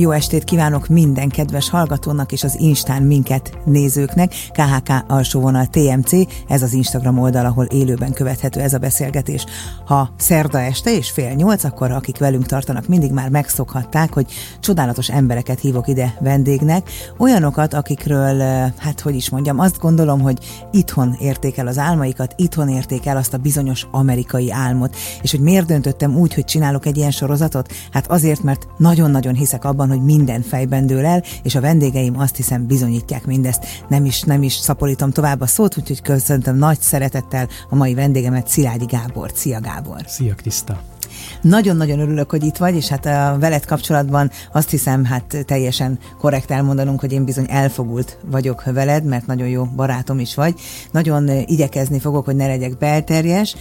Jó estét kívánok minden kedves hallgatónak és az Instán minket nézőknek. KHK alsóvonal TMC, ez az Instagram oldal, ahol élőben követhető ez a beszélgetés. Ha szerda este és fél nyolc, akkor akik velünk tartanak, mindig már megszokhatták, hogy csodálatos embereket hívok ide vendégnek, olyanokat, akikről, hát hogy is mondjam, azt gondolom, hogy itthon érték el az álmaikat, itthon érték el azt a bizonyos amerikai álmot. És hogy miért döntöttem úgy, hogy csinálok egy ilyen sorozatot? Hát azért, mert nagyon-nagyon hiszek abban, abban, hogy minden fejben dől el, és a vendégeim azt hiszem bizonyítják mindezt. Nem is, nem is szaporítom tovább a szót, úgyhogy köszöntöm nagy szeretettel a mai vendégemet, Szilágyi Gábor. Szia Gábor! Szia Kriszta! Nagyon-nagyon örülök, hogy itt vagy, és hát a veled kapcsolatban azt hiszem, hát teljesen korrekt elmondanunk, hogy én bizony elfogult vagyok veled, mert nagyon jó barátom is vagy. Nagyon igyekezni fogok, hogy ne legyek belterjes,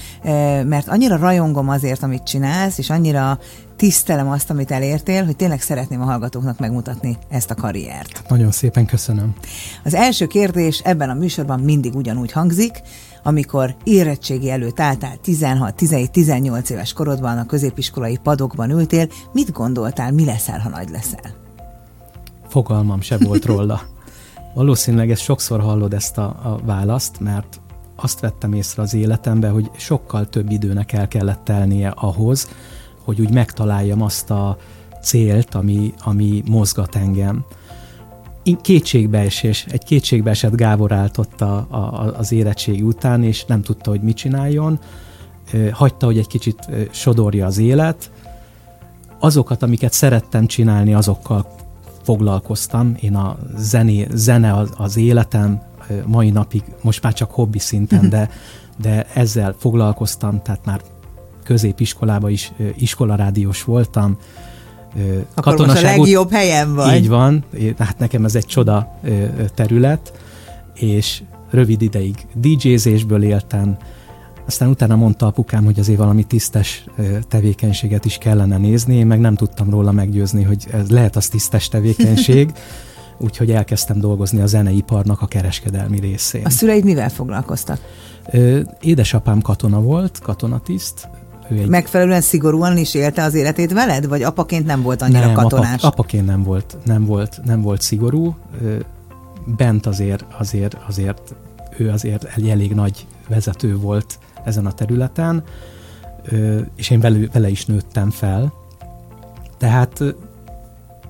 mert annyira rajongom azért, amit csinálsz, és annyira tisztelem azt, amit elértél, hogy tényleg szeretném a hallgatóknak megmutatni ezt a karriert. Nagyon szépen köszönöm. Az első kérdés ebben a műsorban mindig ugyanúgy hangzik, amikor érettségi előtt álltál 16, 17, 18 éves korodban a középiskolai padokban ültél, mit gondoltál, mi leszel, ha nagy leszel? Fogalmam se volt róla. Valószínűleg ezt sokszor hallod ezt a, a választ, mert azt vettem észre az életemben, hogy sokkal több időnek el kellett telnie ahhoz, hogy úgy megtaláljam azt a célt, ami, ami mozgat engem. Kétségbeesés, egy kétségbeesett Gábor állt ott a, a, az érettségi után, és nem tudta, hogy mit csináljon. Hagyta, hogy egy kicsit sodorja az élet. Azokat, amiket szerettem csinálni, azokkal foglalkoztam. Én a zené, zene az, az életem mai napig, most már csak hobbi szinten, de, de ezzel foglalkoztam, tehát már középiskolában is iskolarádiós voltam. Akkor Katonaság most a legjobb helyen vagy. Így van, hát nekem ez egy csoda terület, és rövid ideig DJ-zésből éltem, aztán utána mondta apukám, hogy azért valami tisztes tevékenységet is kellene nézni, én meg nem tudtam róla meggyőzni, hogy ez lehet az tisztes tevékenység, úgyhogy elkezdtem dolgozni a zeneiparnak a kereskedelmi részén. A szüleid mivel foglalkoztak? Édesapám katona volt, katonatiszt, ő egy... Megfelelően szigorúan is élte az életét veled, vagy apaként nem volt annyira nem, katonás? Apa, apaként nem volt, nem volt, nem volt szigorú. Bent azért, azért, azért ő azért egy elég nagy vezető volt ezen a területen, és én vele, vele is nőttem fel. Tehát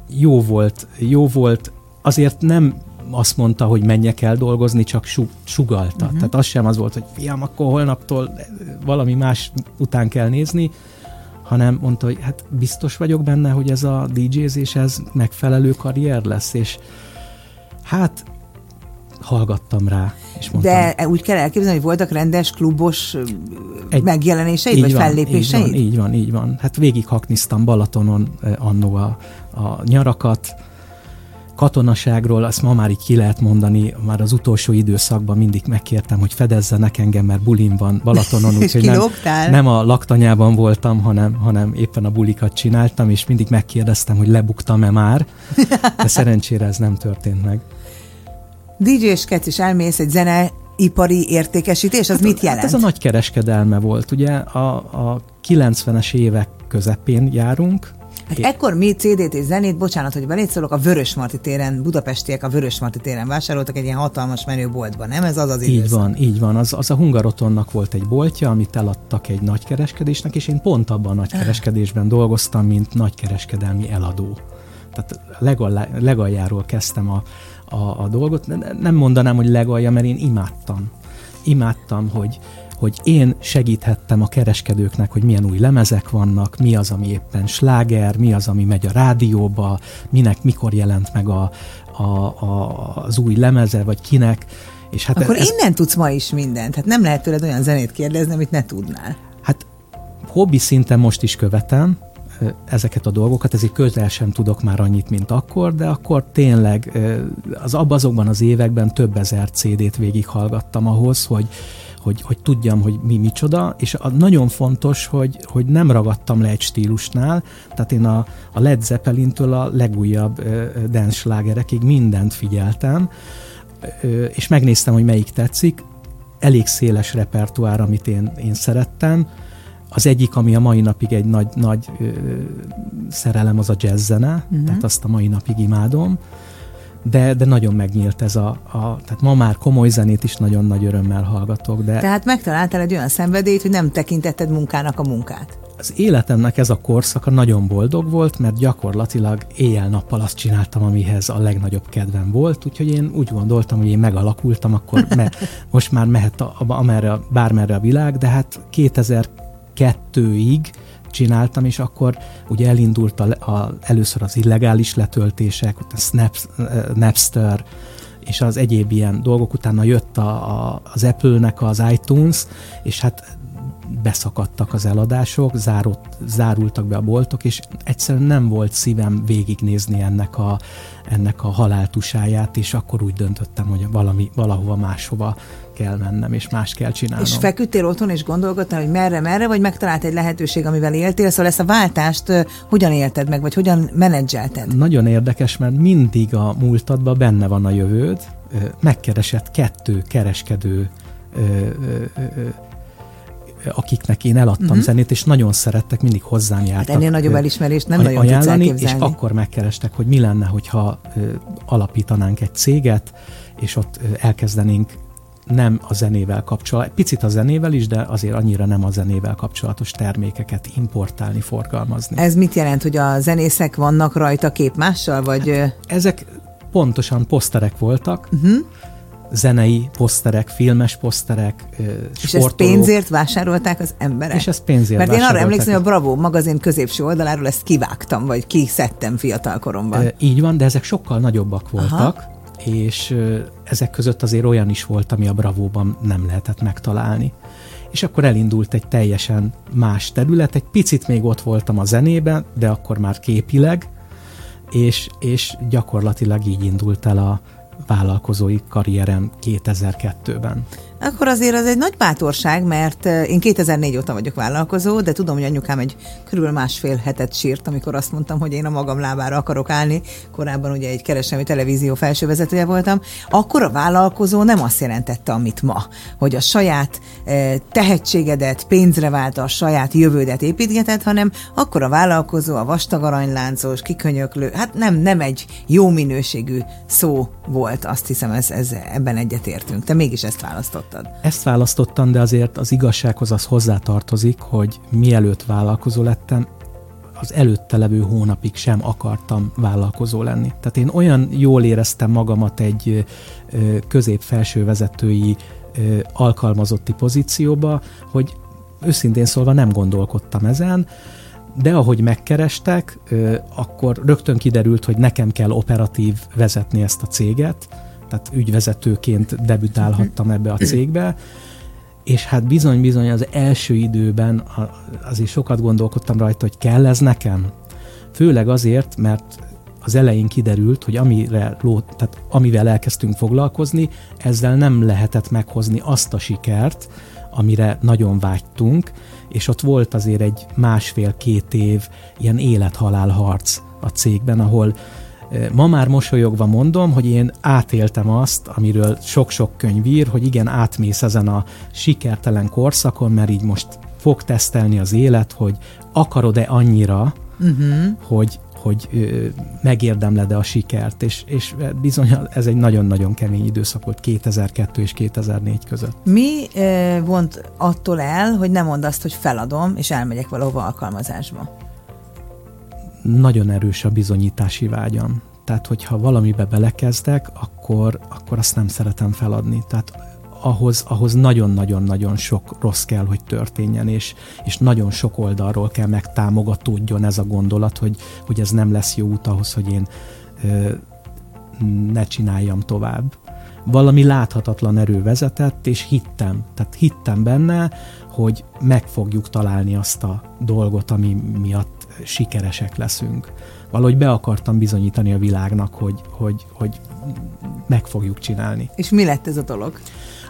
jó volt, jó volt, azért nem azt mondta, hogy menjek el dolgozni, csak su, sugalta. Uh-huh. Tehát az sem az volt, hogy fiam, akkor holnaptól valami más után kell nézni, hanem mondta, hogy hát biztos vagyok benne, hogy ez a DJ-zés ez megfelelő karrier lesz, és hát hallgattam rá. És mondtam, De úgy kell elképzelni, hogy voltak rendes klubos egy, megjelenéseid, vagy van, fellépéseid? Így van, így van, így van. Hát végig hakniztam Balatonon annó a, a nyarakat, katonaságról azt ma már így ki lehet mondani, már az utolsó időszakban mindig megkértem, hogy fedezzenek engem, mert bulim van Balatonon, úgyhogy nem, nem a laktanyában voltam, hanem, hanem éppen a bulikat csináltam, és mindig megkérdeztem, hogy lebuktam-e már, de szerencsére ez nem történt meg. DJ-sket is elmész egy zene ipari értékesítés, az hát, mit jelent? Hát ez a nagy kereskedelme volt. Ugye a, a 90-es évek közepén járunk, Hát ekkor mi CD-t és zenét, bocsánat, hogy beléd szólok, a Vörösmarty téren, budapestiek a Vörösmarty téren vásároltak egy ilyen hatalmas menőboltban, nem? Ez az az időszak. Így van, így van. Az, az a Hungarotonnak volt egy boltja, amit eladtak egy nagykereskedésnek, és én pont abban a nagykereskedésben dolgoztam, mint nagykereskedelmi eladó. Tehát legal, legaljáról kezdtem a, a, a dolgot. Nem mondanám, hogy legalja, mert én imádtam. Imádtam, hogy, hogy én segíthettem a kereskedőknek, hogy milyen új lemezek vannak, mi az, ami éppen sláger, mi az, ami megy a rádióba, minek, mikor jelent meg a, a, a, az új lemeze, vagy kinek. És hát Akkor ez, innen tudsz ma is mindent. Hát nem lehet tőled olyan zenét kérdezni, amit ne tudnál. Hát hobbi szinten most is követem, ezeket a dolgokat, ezért közel sem tudok már annyit, mint akkor, de akkor tényleg az azokban az években több ezer CD-t végighallgattam ahhoz, hogy, hogy, hogy tudjam, hogy mi micsoda, és a, nagyon fontos, hogy, hogy nem ragadtam le egy stílusnál, tehát én a, a Led Zeppelin-től a legújabb uh, dance mindent figyeltem, uh, és megnéztem, hogy melyik tetszik, elég széles repertoár, amit én, én szerettem. Az egyik, ami a mai napig egy nagy, nagy ö, szerelem, az a jazz zene, uh-huh. tehát azt a mai napig imádom de, de nagyon megnyílt ez a, a, tehát ma már komoly zenét is nagyon nagy örömmel hallgatok. De Tehát megtaláltál egy olyan szenvedélyt, hogy nem tekintetted munkának a munkát. Az életemnek ez a korszaka nagyon boldog volt, mert gyakorlatilag éjjel-nappal azt csináltam, amihez a legnagyobb kedvem volt, úgyhogy én úgy gondoltam, hogy én megalakultam, akkor me, most már mehet a, a, amerre, bármerre a világ, de hát 2002-ig csináltam, és akkor ugye elindult a, a, először az illegális letöltések, utána Snaps, Napster, és az egyéb ilyen dolgok, utána jött a, a, az Apple-nek az iTunes, és hát beszakadtak az eladások, zárult, zárultak be a boltok, és egyszerűen nem volt szívem végignézni ennek a, ennek a haláltusáját, és akkor úgy döntöttem, hogy valami, valahova máshova kell mennem, és más kell csinálnom. És feküdtél otthon, és gondolkodtál, hogy merre, merre, vagy megtalált egy lehetőség, amivel éltél, szóval ezt a váltást hogyan élted meg, vagy hogyan menedzselted? Nagyon érdekes, mert mindig a múltadban benne van a jövőd, megkeresett kettő kereskedő akiknek én eladtam uh-huh. zenét, és nagyon szerettek, mindig hozzám hát jártak. Hát ennél nagyobb elismerést nem nagyon ajánlani, és akkor megkerestek, hogy mi lenne, hogyha alapítanánk egy céget, és ott elkezdenénk nem a zenével kapcsolatos, picit a zenével is, de azért annyira nem a zenével kapcsolatos termékeket importálni, forgalmazni. Ez mit jelent, hogy a zenészek vannak rajta képmással, vagy... Hát, ezek pontosan poszterek voltak, uh-huh zenei poszterek, filmes poszterek, És ezt pénzért vásárolták az emberek? És ezt pénzért Mert én arra emlékszem, hogy a Bravo magazin középső oldaláról ezt kivágtam, vagy kiszedtem fiatal koromban. Így van, de ezek sokkal nagyobbak voltak, Aha. És ezek között azért olyan is volt, ami a Bravóban nem lehetett megtalálni. És akkor elindult egy teljesen más terület, egy picit még ott voltam a zenében, de akkor már képileg, és, és gyakorlatilag így indult el a, vállalkozói karrierem 2002-ben. Akkor azért az egy nagy bátorság, mert én 2004 óta vagyok vállalkozó, de tudom, hogy anyukám egy körülbelül másfél hetet sírt, amikor azt mondtam, hogy én a magam lábára akarok állni. Korábban ugye egy kereskedelmi televízió felsővezetője voltam. Akkor a vállalkozó nem azt jelentette, amit ma, hogy a saját tehetségedet pénzre válta, a saját jövődet építgeted, hanem akkor a vállalkozó a vastag aranyláncos, kikönyöklő, hát nem, nem egy jó minőségű szó volt, azt hiszem ez, ez ebben egyetértünk. Te mégis ezt választott választottad? Ezt választottam, de azért az igazsághoz az hozzátartozik, hogy mielőtt vállalkozó lettem, az előtte levő hónapig sem akartam vállalkozó lenni. Tehát én olyan jól éreztem magamat egy közép-felső vezetői alkalmazotti pozícióba, hogy őszintén szólva nem gondolkodtam ezen, de ahogy megkerestek, akkor rögtön kiderült, hogy nekem kell operatív vezetni ezt a céget, tehát ügyvezetőként debütálhattam ebbe a cégbe, és hát bizony-bizony az első időben azért sokat gondolkodtam rajta, hogy kell ez nekem. Főleg azért, mert az elején kiderült, hogy amire, tehát amivel elkezdtünk foglalkozni, ezzel nem lehetett meghozni azt a sikert, amire nagyon vágytunk, és ott volt azért egy másfél-két év ilyen élethalál harc a cégben, ahol Ma már mosolyogva mondom, hogy én átéltem azt, amiről sok-sok könyv ír, hogy igen, átmész ezen a sikertelen korszakon, mert így most fog tesztelni az élet, hogy akarod-e annyira, uh-huh. hogy, hogy megérdemled-e a sikert, és, és bizony ez egy nagyon-nagyon kemény időszak volt 2002 és 2004 között. Mi vont attól el, hogy nem mondd azt, hogy feladom, és elmegyek valahova alkalmazásba? Nagyon erős a bizonyítási vágyam. Tehát, hogyha valamibe belekezdek, akkor, akkor azt nem szeretem feladni. Tehát ahhoz, ahhoz nagyon-nagyon-nagyon sok rossz kell, hogy történjen, és, és nagyon sok oldalról kell megtámogatódjon ez a gondolat, hogy, hogy ez nem lesz jó út ahhoz, hogy én ö, ne csináljam tovább. Valami láthatatlan erő vezetett, és hittem, tehát hittem benne, hogy meg fogjuk találni azt a dolgot, ami miatt sikeresek leszünk. Valahogy be akartam bizonyítani a világnak, hogy, hogy, hogy meg fogjuk csinálni. És mi lett ez a dolog?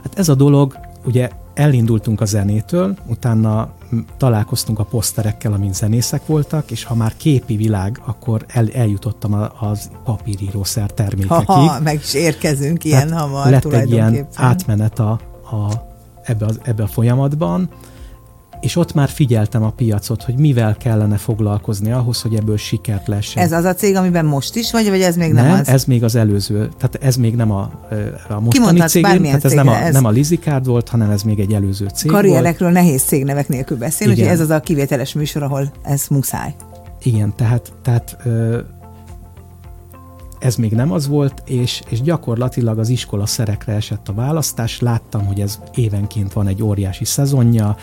Hát ez a dolog, ugye elindultunk a zenétől, utána találkoztunk a poszterekkel, amin zenészek voltak, és ha már képi világ, akkor el, eljutottam az papírírószer termékekig. Ha, meg is érkezünk ilyen Tehát hamar Lett egy ilyen átmenet a, a ebbe a, ebbe a folyamatban, és ott már figyeltem a piacot, hogy mivel kellene foglalkozni ahhoz, hogy ebből sikert lehessen. Ez az a cég, amiben most is vagy, vagy ez még nem, nem az? ez még az előző, tehát ez még nem a, a mostani cégünk, tehát ez nem a, ez... nem a Lizikárd volt, hanem ez még egy előző cég Karrierekről volt. nehéz cégnevek nélkül beszélni, úgyhogy ez az a kivételes műsor, ahol ez muszáj. Igen, tehát, tehát ez még nem az volt, és, és gyakorlatilag az iskola szerekre esett a választás. Láttam, hogy ez évenként van egy óriási szezonja,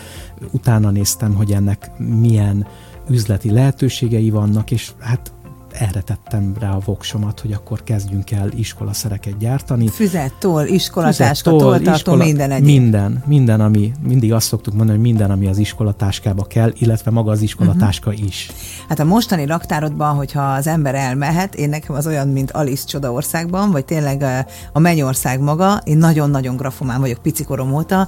utána néztem, hogy ennek milyen üzleti lehetőségei vannak, és hát erre tettem rá a voksomat, hogy akkor kezdjünk el iskolaszereket gyártani. Füzet, toll, iskolatáska, tolltartó, iskola, minden egyéb. Minden, minden, ami, mindig azt szoktuk mondani, hogy minden, ami az iskolatáskába kell, illetve maga az iskolatáska uh-huh. is. Hát a mostani raktárodban, hogyha az ember elmehet, én nekem az olyan, mint Alice Csodaországban, vagy tényleg a Mennyország maga, én nagyon-nagyon grafomán vagyok picikorom óta,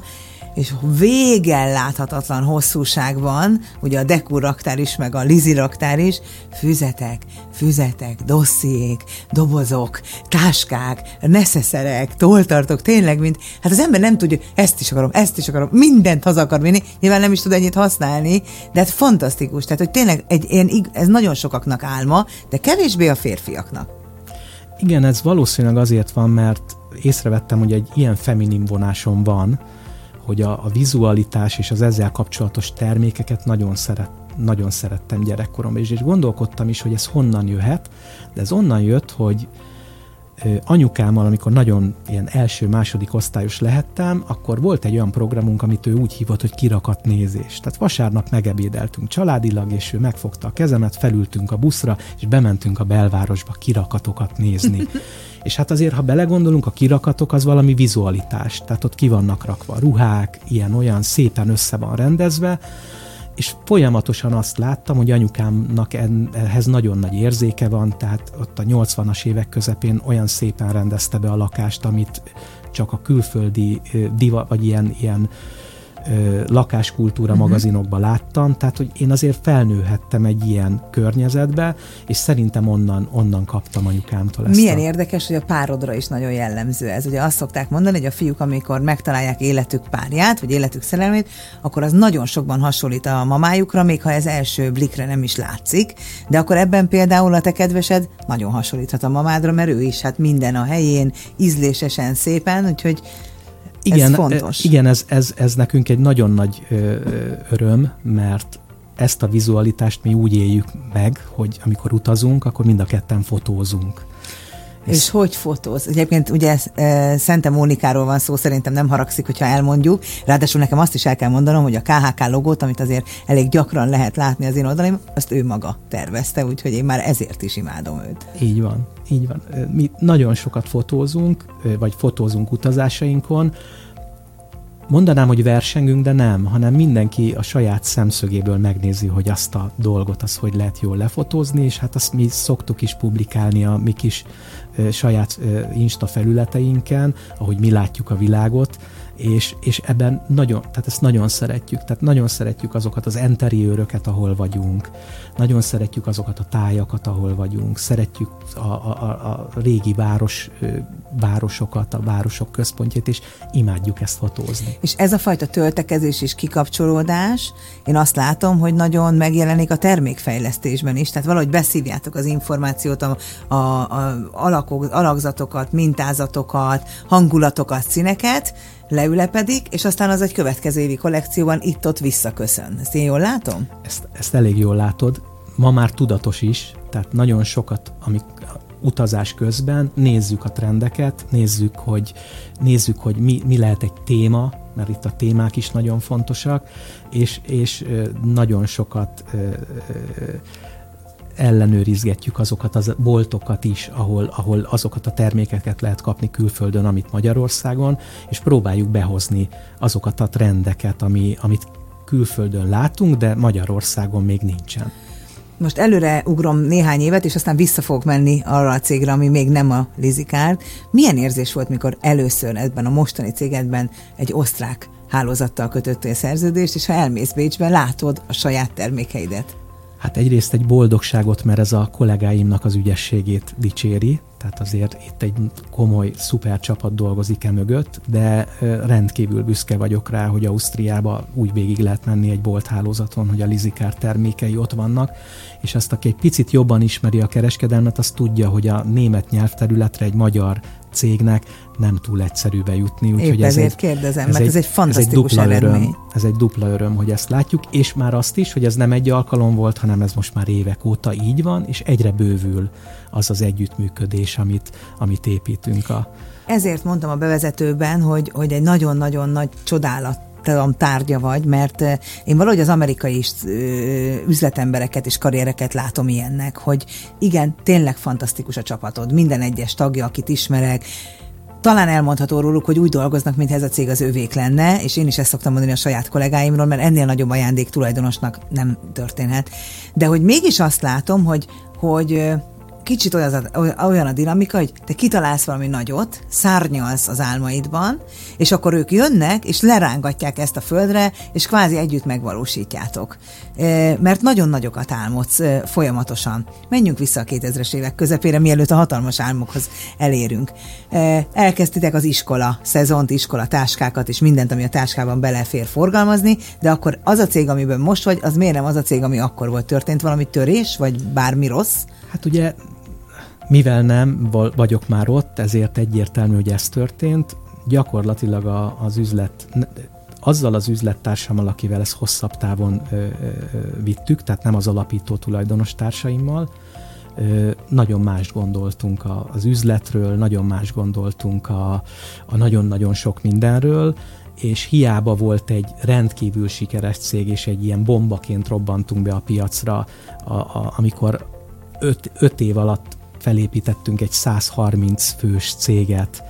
és végen láthatatlan hosszúság van, ugye a Dekur raktár is, meg a Lizi raktár is, füzetek, füzetek, dossziék, dobozok, táskák, neszeszerek, toltartok, tényleg, mint, hát az ember nem tudja, ezt is akarom, ezt is akarom, mindent haza akar vinni, nyilván nem is tud ennyit használni, de hát fantasztikus, tehát hogy tényleg egy ilyen, ez nagyon sokaknak álma, de kevésbé a férfiaknak. Igen, ez valószínűleg azért van, mert észrevettem, hogy egy ilyen feminin vonásom van, hogy a, a vizualitás és az ezzel kapcsolatos termékeket nagyon szeret, nagyon szerettem gyerekkoromban, és, és gondolkodtam is, hogy ez honnan jöhet, de ez onnan jött, hogy anyukámmal, amikor nagyon ilyen első-második osztályos lehettem, akkor volt egy olyan programunk, amit ő úgy hívott, hogy kirakat nézés. Tehát vasárnap megebédeltünk családilag, és ő megfogta a kezemet, felültünk a buszra, és bementünk a belvárosba kirakatokat nézni. és hát azért, ha belegondolunk, a kirakatok az valami vizualitás, tehát ott ki vannak rakva ruhák, ilyen-olyan, szépen össze van rendezve, és folyamatosan azt láttam, hogy anyukámnak ehhez nagyon nagy érzéke van, tehát ott a 80-as évek közepén olyan szépen rendezte be a lakást, amit csak a külföldi diva, vagy ilyen, ilyen lakáskultúra uh-huh. magazinokban láttam, tehát hogy én azért felnőhettem egy ilyen környezetbe, és szerintem onnan, onnan kaptam anyukámtól ezt. Milyen a... érdekes, hogy a párodra is nagyon jellemző ez. Ugye azt szokták mondani, hogy a fiúk, amikor megtalálják életük párját, vagy életük szerelmét, akkor az nagyon sokban hasonlít a mamájukra, még ha ez első blikre nem is látszik, de akkor ebben például a te kedvesed nagyon hasonlíthat a mamádra, mert ő is hát minden a helyén, ízlésesen szépen, úgyhogy igen, ez fontos. Igen, ez, ez, ez nekünk egy nagyon nagy öröm, mert ezt a vizualitást mi úgy éljük meg, hogy amikor utazunk, akkor mind a ketten fotózunk. És hogy fotóz? Egyébként ugye Szente Mónikáról van szó, szerintem nem haragszik, hogyha elmondjuk. Ráadásul nekem azt is el kell mondanom, hogy a KHK logót, amit azért elég gyakran lehet látni az én oldalim, azt ő maga tervezte, úgyhogy én már ezért is imádom őt. Így van, így van. Mi nagyon sokat fotózunk, vagy fotózunk utazásainkon, mondanám, hogy versengünk, de nem, hanem mindenki a saját szemszögéből megnézi, hogy azt a dolgot, az hogy lehet jól lefotózni, és hát azt mi szoktuk is publikálni a mi kis saját Insta felületeinken, ahogy mi látjuk a világot, és, és ebben nagyon, tehát ezt nagyon szeretjük, tehát nagyon szeretjük azokat az enteriőröket, ahol vagyunk, nagyon szeretjük azokat a tájakat, ahol vagyunk, szeretjük a, a, a régi város, városokat, a városok központját, és imádjuk ezt fotózni. És ez a fajta töltekezés és kikapcsolódás, én azt látom, hogy nagyon megjelenik a termékfejlesztésben is, tehát valahogy beszívjátok az információt, a, a, a alakok, alakzatokat, mintázatokat, hangulatokat, színeket, leülepedik, és aztán az egy következő évi kollekcióban itt-ott visszaköszön. Ezt én jól látom? Ezt, ezt elég jól látod. Ma már tudatos is, tehát nagyon sokat, amik utazás közben nézzük a trendeket, nézzük, hogy, nézzük, hogy mi, mi lehet egy téma, mert itt a témák is nagyon fontosak, és, és nagyon sokat ellenőrizgetjük azokat a boltokat is, ahol, ahol azokat a termékeket lehet kapni külföldön, amit Magyarországon, és próbáljuk behozni azokat a trendeket, ami, amit külföldön látunk, de Magyarországon még nincsen. Most előre ugrom néhány évet, és aztán vissza fogok menni arra a cégre, ami még nem a Lizikár. Milyen érzés volt, mikor először ebben a mostani cégedben egy osztrák hálózattal kötöttél szerződést, és ha elmész Bécsbe, látod a saját termékeidet? Hát egyrészt egy boldogságot, mert ez a kollégáimnak az ügyességét dicséri, tehát azért itt egy komoly, szuper csapat dolgozik e mögött, de rendkívül büszke vagyok rá, hogy Ausztriába úgy végig lehet menni egy bolthálózaton, hogy a Lizikár termékei ott vannak, és azt, aki egy picit jobban ismeri a kereskedelmet, az tudja, hogy a német nyelvterületre egy magyar cégnek nem túl egyszerű bejutni. Úgyhogy ez ezért egy, kérdezem, ez mert egy, ez egy fantasztikus ez egy dupla eredmény. Öröm, ez egy dupla öröm, hogy ezt látjuk, és már azt is, hogy ez nem egy alkalom volt, hanem ez most már évek óta így van, és egyre bővül az az együttműködés, amit, amit építünk a, ezért mondtam a bevezetőben, hogy, hogy egy nagyon-nagyon nagy csodálat tárgya vagy, mert én valahogy az amerikai üzletembereket és karriereket látom ilyennek, hogy igen, tényleg fantasztikus a csapatod, minden egyes tagja, akit ismerek, talán elmondható róluk, hogy úgy dolgoznak, mintha ez a cég az övék lenne, és én is ezt szoktam mondani a saját kollégáimról, mert ennél nagyobb ajándék tulajdonosnak nem történhet. De hogy mégis azt látom, hogy, hogy kicsit olyan a, olyan a dinamika, hogy te kitalálsz valami nagyot, szárnyalsz az álmaidban, és akkor ők jönnek, és lerángatják ezt a földre, és kvázi együtt megvalósítjátok. Mert nagyon nagyokat álmodsz folyamatosan. Menjünk vissza a 2000-es évek közepére, mielőtt a hatalmas álmokhoz elérünk. Elkezdtitek az iskola, szezont, iskola, táskákat, és mindent, ami a táskában belefér forgalmazni, de akkor az a cég, amiben most vagy, az miért nem az a cég, ami akkor volt? Történt valami törés, vagy bármi rossz? Hát ugye mivel nem vagyok már ott, ezért egyértelmű, hogy ez történt. Gyakorlatilag a, az üzlet, azzal az üzlettársammal, akivel ezt hosszabb távon ö, ö, vittük, tehát nem az alapító tulajdonos társaimmal, ö, nagyon más gondoltunk a, az üzletről, nagyon más gondoltunk a, a nagyon-nagyon sok mindenről, és hiába volt egy rendkívül sikeres cég, és egy ilyen bombaként robbantunk be a piacra, a, a, amikor öt, öt év alatt felépítettünk egy 130 fős céget,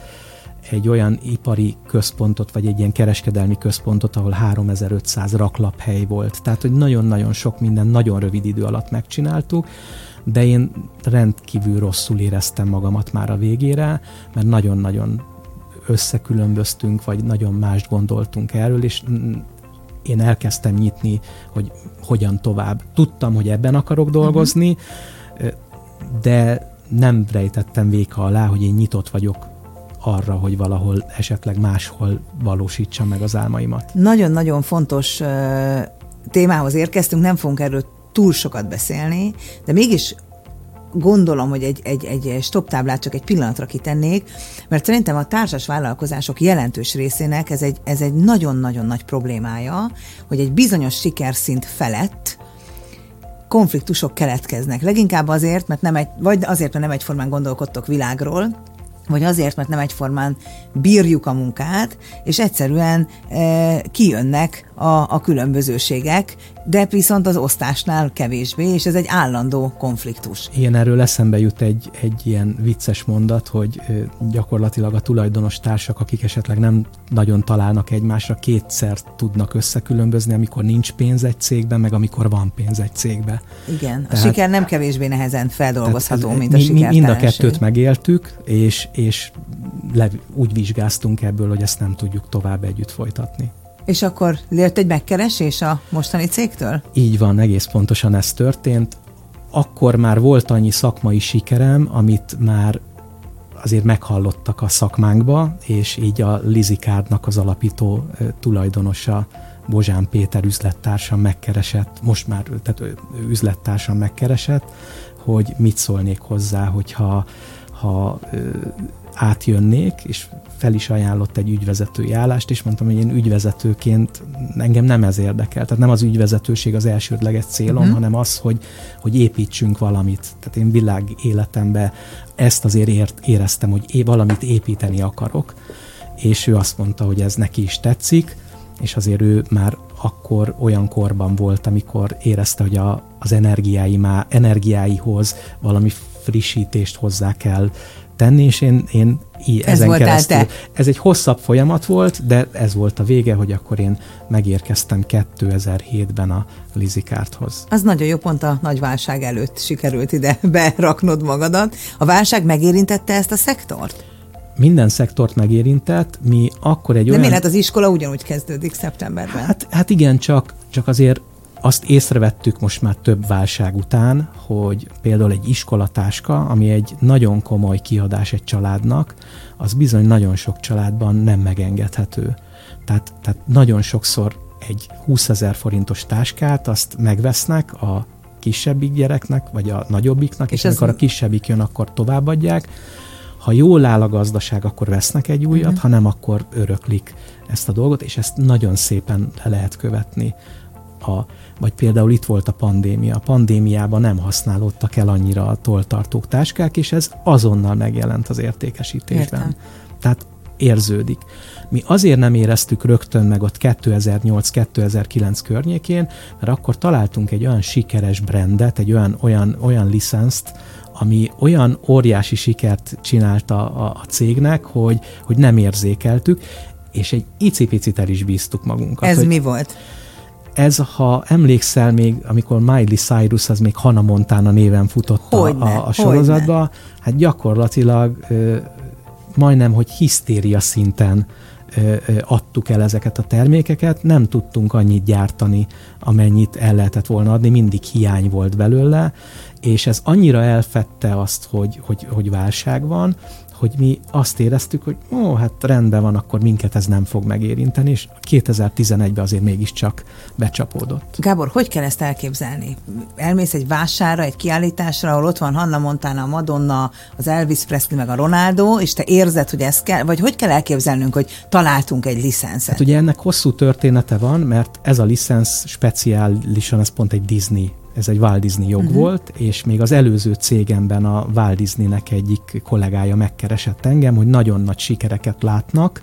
egy olyan ipari központot, vagy egy ilyen kereskedelmi központot, ahol 3500 raklaphely volt. Tehát, hogy nagyon-nagyon sok minden nagyon rövid idő alatt megcsináltuk, de én rendkívül rosszul éreztem magamat már a végére, mert nagyon-nagyon összekülönböztünk, vagy nagyon mást gondoltunk erről, és én elkezdtem nyitni, hogy hogyan tovább. Tudtam, hogy ebben akarok dolgozni, uh-huh. de nem rejtettem véka alá, hogy én nyitott vagyok arra, hogy valahol esetleg máshol valósítsam meg az álmaimat. Nagyon-nagyon fontos uh, témához érkeztünk, nem fogunk erről túl sokat beszélni, de mégis gondolom, hogy egy, egy, egy stop táblát csak egy pillanatra kitennék, mert szerintem a társas vállalkozások jelentős részének ez egy, ez egy nagyon-nagyon nagy problémája, hogy egy bizonyos sikerszint felett konfliktusok keletkeznek. Leginkább azért, mert nem egy, vagy azért, mert nem egyformán gondolkodtok világról, vagy azért, mert nem egyformán bírjuk a munkát, és egyszerűen e, kijönnek a, a különbözőségek, de viszont az osztásnál kevésbé, és ez egy állandó konfliktus. Ilyen erről eszembe jut egy, egy ilyen vicces mondat, hogy gyakorlatilag a tulajdonos társak, akik esetleg nem nagyon találnak egymásra, kétszer tudnak összekülönbözni, amikor nincs pénz egy cégben, meg amikor van pénz egy cégben. Igen, tehát, a siker nem kevésbé nehezen feldolgozható, mint a siker. Mind a kettőt megéltük, és, és le, úgy vizsgáztunk ebből, hogy ezt nem tudjuk tovább együtt folytatni. És akkor jött egy megkeresés a mostani cégtől? Így van, egész pontosan ez történt. Akkor már volt annyi szakmai sikerem, amit már azért meghallottak a szakmánkba, és így a Lizikádnak az alapító tulajdonosa, Bozsán Péter üzlettársam megkeresett, most már tehát üzlettársam megkeresett, hogy mit szólnék hozzá, hogyha ha átjönnék, és fel is ajánlott egy ügyvezetői állást, és mondtam, hogy én ügyvezetőként engem nem ez érdekel. Tehát nem az ügyvezetőség az elsődleges célom, uh-huh. hanem az, hogy, hogy építsünk valamit. Tehát én világ életemben ezt azért ért, éreztem, hogy é, valamit építeni akarok, és ő azt mondta, hogy ez neki is tetszik, és azért ő már akkor olyan korban volt, amikor érezte, hogy a, az energiái má, energiáihoz valami frissítést hozzá kell tenni, és én, én így ez ezen keresztül. Te. Ez egy hosszabb folyamat volt, de ez volt a vége, hogy akkor én megérkeztem 2007-ben a Lizikárthoz. Az nagyon jó, pont a nagy válság előtt sikerült ide beraknod magadat. A válság megérintette ezt a szektort? minden szektort megérintett, mi akkor egy De olyan... Hát az iskola ugyanúgy kezdődik szeptemberben. Hát, hát igen, csak, csak azért azt észrevettük most már több válság után, hogy például egy iskolatáska, ami egy nagyon komoly kiadás egy családnak, az bizony nagyon sok családban nem megengedhető. Tehát, tehát nagyon sokszor egy 20 ezer forintos táskát azt megvesznek a kisebbik gyereknek, vagy a nagyobbiknak, és, és amikor a kisebbik jön, akkor továbbadják. Ha jól áll a gazdaság, akkor vesznek egy újat, uh-huh. ha nem, akkor öröklik ezt a dolgot, és ezt nagyon szépen le lehet követni. A, vagy például itt volt a pandémia. A pandémiában nem használódtak el annyira a toltartók táskák, és ez azonnal megjelent az értékesítésben. Értem. Tehát érződik. Mi azért nem éreztük rögtön meg ott 2008-2009 környékén, mert akkor találtunk egy olyan sikeres brandet, egy olyan, olyan, olyan licenszt, ami olyan óriási sikert csinálta a, a cégnek, hogy, hogy nem érzékeltük, és egy icipicit el is bíztuk magunkat. Ez hogy mi volt? Ez, ha emlékszel még, amikor Miley Cyrus az még Hannah Montana néven futott hogyne, a, a sorozatba, hogyne. hát gyakorlatilag ö, majdnem, hogy hisztéria szinten ö, ö, adtuk el ezeket a termékeket, nem tudtunk annyit gyártani, amennyit el lehetett volna adni, mindig hiány volt belőle, és ez annyira elfette azt, hogy, hogy, hogy válság van, hogy mi azt éreztük, hogy ó, hát rendben van, akkor minket ez nem fog megérinteni, és 2011-ben azért mégiscsak becsapódott. Gábor, hogy kell ezt elképzelni? Elmész egy vásárra, egy kiállításra, ahol ott van Hanna Montana, a Madonna, az Elvis Presley, meg a Ronaldo, és te érzed, hogy ez kell, vagy hogy kell elképzelnünk, hogy találtunk egy licenszet? Hát ugye ennek hosszú története van, mert ez a licensz speciálisan, ez pont egy Disney ez egy Walt Disney jog uh-huh. volt, és még az előző cégemben a Walt Disneynek egyik kollégája megkeresett engem, hogy nagyon nagy sikereket látnak,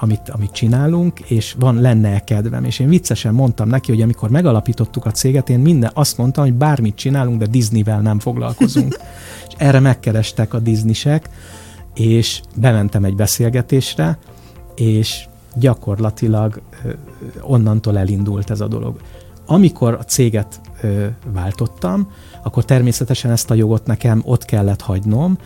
amit, amit csinálunk, és van lenne-e kedvem. És én viccesen mondtam neki, hogy amikor megalapítottuk a céget, én minden azt mondtam, hogy bármit csinálunk, de Disneyvel nem foglalkozunk. és erre megkerestek a Disneysek, és bementem egy beszélgetésre, és gyakorlatilag onnantól elindult ez a dolog. Amikor a céget váltottam, akkor természetesen ezt a jogot nekem ott kellett hagynom,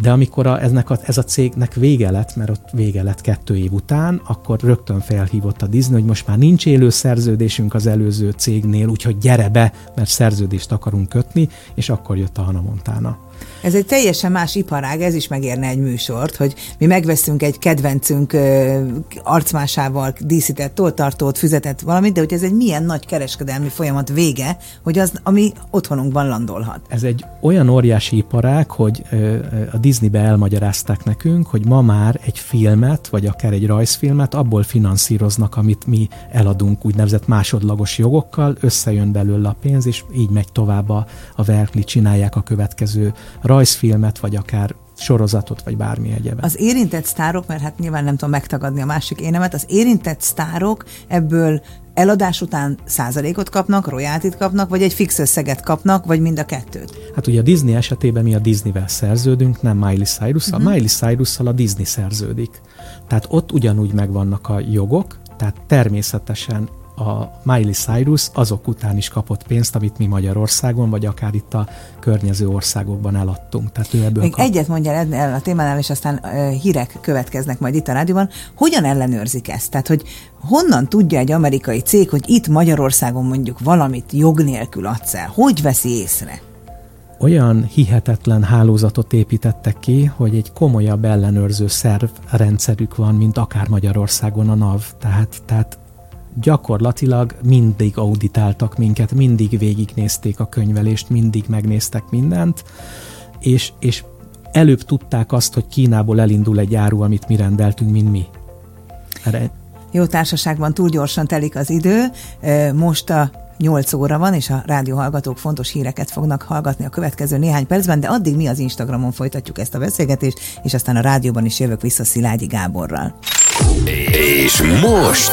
de amikor a, eznek a, ez a cégnek vége lett, mert ott vége lett kettő év után, akkor rögtön felhívott a Disney, hogy most már nincs élő szerződésünk az előző cégnél, úgyhogy gyere be, mert szerződést akarunk kötni, és akkor jött a Hannah Montana. Ez egy teljesen más iparág, ez is megérne egy műsort, hogy mi megveszünk egy kedvencünk ö, arcmásával díszített toltartót, füzetet valamit, de hogy ez egy milyen nagy kereskedelmi folyamat vége, hogy az, ami otthonunkban landolhat. Ez egy olyan óriási iparág, hogy ö, a Disneybe elmagyarázták nekünk, hogy ma már egy filmet, vagy akár egy rajzfilmet abból finanszíroznak, amit mi eladunk úgynevezett másodlagos jogokkal, összejön belőle a pénz, és így megy tovább a, a Verkli, csinálják a következő rajzfilmet, vagy akár sorozatot, vagy bármi egyebet. Az érintett sztárok, mert hát nyilván nem tudom megtagadni a másik énemet, az érintett sztárok ebből eladás után százalékot kapnak, royaltit kapnak, vagy egy fix összeget kapnak, vagy mind a kettőt? Hát ugye a Disney esetében mi a Disneyvel szerződünk, nem Miley cyrus uh-huh. Miley cyrus a Disney szerződik. Tehát ott ugyanúgy megvannak a jogok, tehát természetesen a Miley Cyrus azok után is kapott pénzt, amit mi Magyarországon, vagy akár itt a környező országokban eladtunk. Tehát ő ebből Még kap... egyet mondja el a témánál, és aztán hírek következnek majd itt a rádióban. Hogyan ellenőrzik ezt? Tehát, hogy honnan tudja egy amerikai cég, hogy itt Magyarországon mondjuk valamit jog nélkül adsz el? Hogy veszi észre? olyan hihetetlen hálózatot építettek ki, hogy egy komolyabb ellenőrző szerv rendszerük van, mint akár Magyarországon a NAV. Tehát, tehát gyakorlatilag mindig auditáltak minket, mindig végignézték a könyvelést, mindig megnéztek mindent, és, és előbb tudták azt, hogy Kínából elindul egy áru, amit mi rendeltünk, mint mi. Erre... Jó társaságban túl gyorsan telik az idő. Most a 8 óra van, és a rádióhallgatók fontos híreket fognak hallgatni a következő néhány percben, de addig mi az Instagramon folytatjuk ezt a beszélgetést, és aztán a rádióban is jövök vissza Szilágyi Gáborral. És most...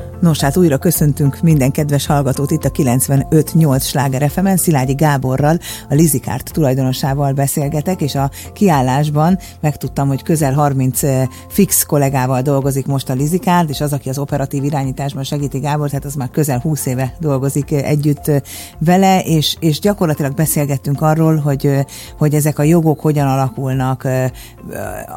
Nos, hát újra köszöntünk minden kedves hallgatót itt a 95.8 Sláger fm Szilágyi Gáborral, a Lizikárt tulajdonosával beszélgetek, és a kiállásban megtudtam, hogy közel 30 eh, fix kollégával dolgozik most a Lizikárd, és az, aki az operatív irányításban segíti Gábor, tehát az már közel 20 éve dolgozik eh, együtt eh, vele, és, és gyakorlatilag beszélgettünk arról, hogy, hogy ezek a jogok hogyan alakulnak,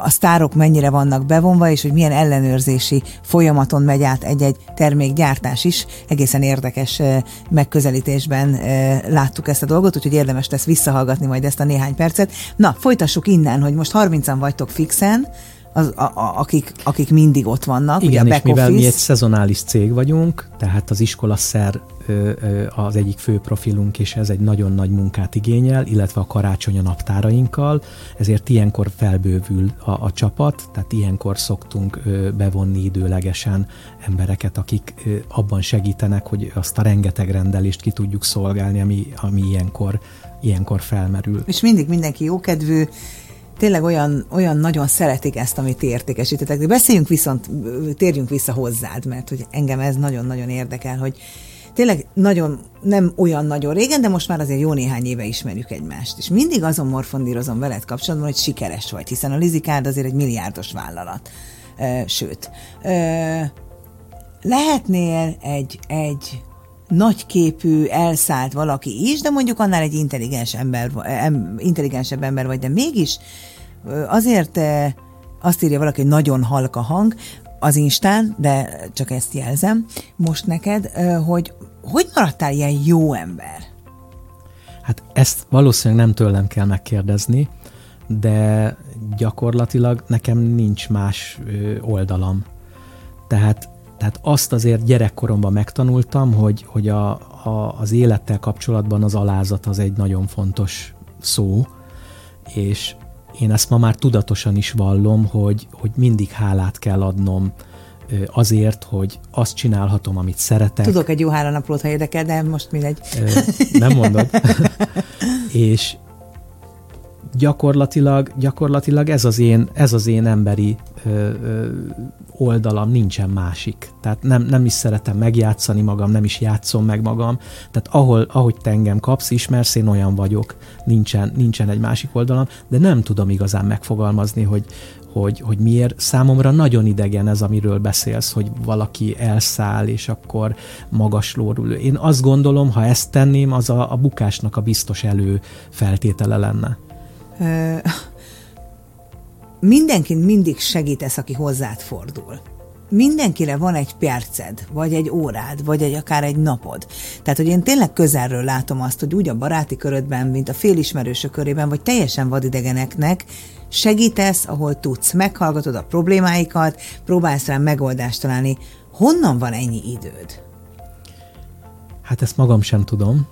a sztárok mennyire vannak bevonva, és hogy milyen ellenőrzési folyamaton megy át egy-egy termék termékgyártás is egészen érdekes megközelítésben láttuk ezt a dolgot, úgyhogy érdemes lesz visszahallgatni majd ezt a néhány percet. Na, folytassuk innen, hogy most 30-an vagytok fixen, az, a, a, akik, akik mindig ott vannak. Igen, ugye a és mivel office. mi egy szezonális cég vagyunk, tehát az iskolaszer az egyik fő profilunk, és ez egy nagyon nagy munkát igényel, illetve a karácsony a naptárainkkal, ezért ilyenkor felbővül a, a csapat, tehát ilyenkor szoktunk bevonni időlegesen embereket, akik abban segítenek, hogy azt a rengeteg rendelést ki tudjuk szolgálni, ami, ami ilyenkor, ilyenkor felmerül. És mindig mindenki jókedvű, tényleg olyan, olyan nagyon szeretik ezt, amit ti értékesítetek. De beszéljünk viszont, térjünk vissza hozzád, mert hogy engem ez nagyon-nagyon érdekel, hogy tényleg nagyon, nem olyan nagyon régen, de most már azért jó néhány éve ismerjük egymást. És mindig azon morfondírozom veled kapcsolatban, hogy sikeres vagy, hiszen a Lizikárd azért egy milliárdos vállalat. Sőt, lehetnél egy, egy nagyképű, elszállt valaki is, de mondjuk annál egy intelligens ember, intelligensebb ember vagy, de mégis azért azt írja valaki, hogy nagyon halka hang az Instán, de csak ezt jelzem most neked, hogy hogy maradtál ilyen jó ember? Hát ezt valószínűleg nem tőlem kell megkérdezni, de gyakorlatilag nekem nincs más oldalam. Tehát tehát azt azért gyerekkoromban megtanultam, hogy, hogy a, a, az élettel kapcsolatban az alázat az egy nagyon fontos szó, és én ezt ma már tudatosan is vallom, hogy, hogy mindig hálát kell adnom azért, hogy azt csinálhatom, amit szeretek. Tudok egy jó hálanaplót, ha érdekel, de most mindegy. Nem mondod. és gyakorlatilag, gyakorlatilag ez az én, ez az én emberi ö, ö, oldalam, nincsen másik. Tehát nem, nem is szeretem megjátszani magam, nem is játszom meg magam. Tehát ahol, ahogy te engem kapsz, ismersz, én olyan vagyok. Nincsen, nincsen egy másik oldalam, de nem tudom igazán megfogalmazni, hogy, hogy, hogy miért. Számomra nagyon idegen ez, amiről beszélsz, hogy valaki elszáll, és akkor magaslóról. Én azt gondolom, ha ezt tenném, az a, a bukásnak a biztos elő feltétele lenne mindenkin mindig segítesz, aki hozzád fordul. Mindenkire van egy perced, vagy egy órád, vagy egy akár egy napod. Tehát, hogy én tényleg közelről látom azt, hogy úgy a baráti körödben, mint a félismerősök körében, vagy teljesen vadidegeneknek segítesz, ahol tudsz, meghallgatod a problémáikat, próbálsz rá megoldást találni. Honnan van ennyi időd? Hát ezt magam sem tudom,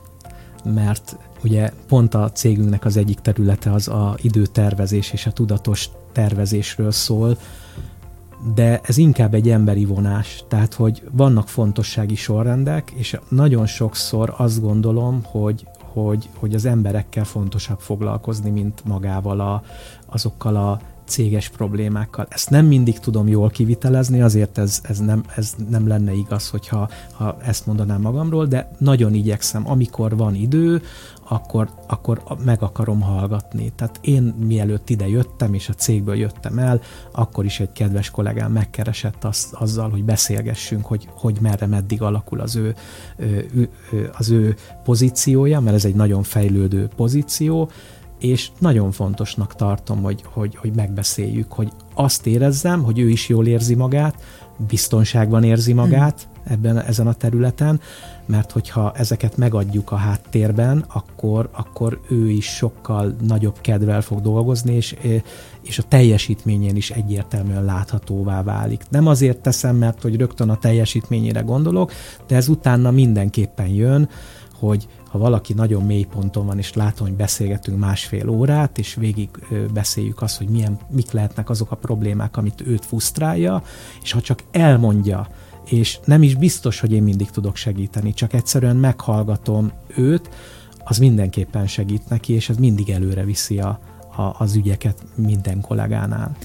mert ugye pont a cégünknek az egyik területe az a időtervezés és a tudatos tervezésről szól, de ez inkább egy emberi vonás, tehát hogy vannak fontossági sorrendek, és nagyon sokszor azt gondolom, hogy, hogy, hogy az emberekkel fontosabb foglalkozni, mint magával a, azokkal a céges problémákkal. Ezt nem mindig tudom jól kivitelezni, azért ez, ez, nem, ez nem lenne igaz, hogyha ha ezt mondanám magamról, de nagyon igyekszem, amikor van idő, akkor, akkor meg akarom hallgatni. Tehát én mielőtt ide jöttem, és a cégből jöttem el, akkor is egy kedves kollégám megkeresett az, azzal, hogy beszélgessünk, hogy, hogy merre, meddig alakul az ő, az ő pozíciója, mert ez egy nagyon fejlődő pozíció, és nagyon fontosnak tartom, hogy, hogy, hogy megbeszéljük, hogy azt érezzem, hogy ő is jól érzi magát, biztonságban érzi magát ebben, ezen a területen, mert hogyha ezeket megadjuk a háttérben, akkor, akkor ő is sokkal nagyobb kedvel fog dolgozni, és, és a teljesítményén is egyértelműen láthatóvá válik. Nem azért teszem, mert hogy rögtön a teljesítményére gondolok, de ez utána mindenképpen jön, hogy ha valaki nagyon mély ponton van, és látom, hogy beszélgetünk másfél órát, és végig beszéljük azt, hogy milyen, mik lehetnek azok a problémák, amit őt fusztrálja, és ha csak elmondja, és nem is biztos, hogy én mindig tudok segíteni, csak egyszerűen meghallgatom őt, az mindenképpen segít neki, és ez mindig előre viszi a, a, az ügyeket minden kollégánál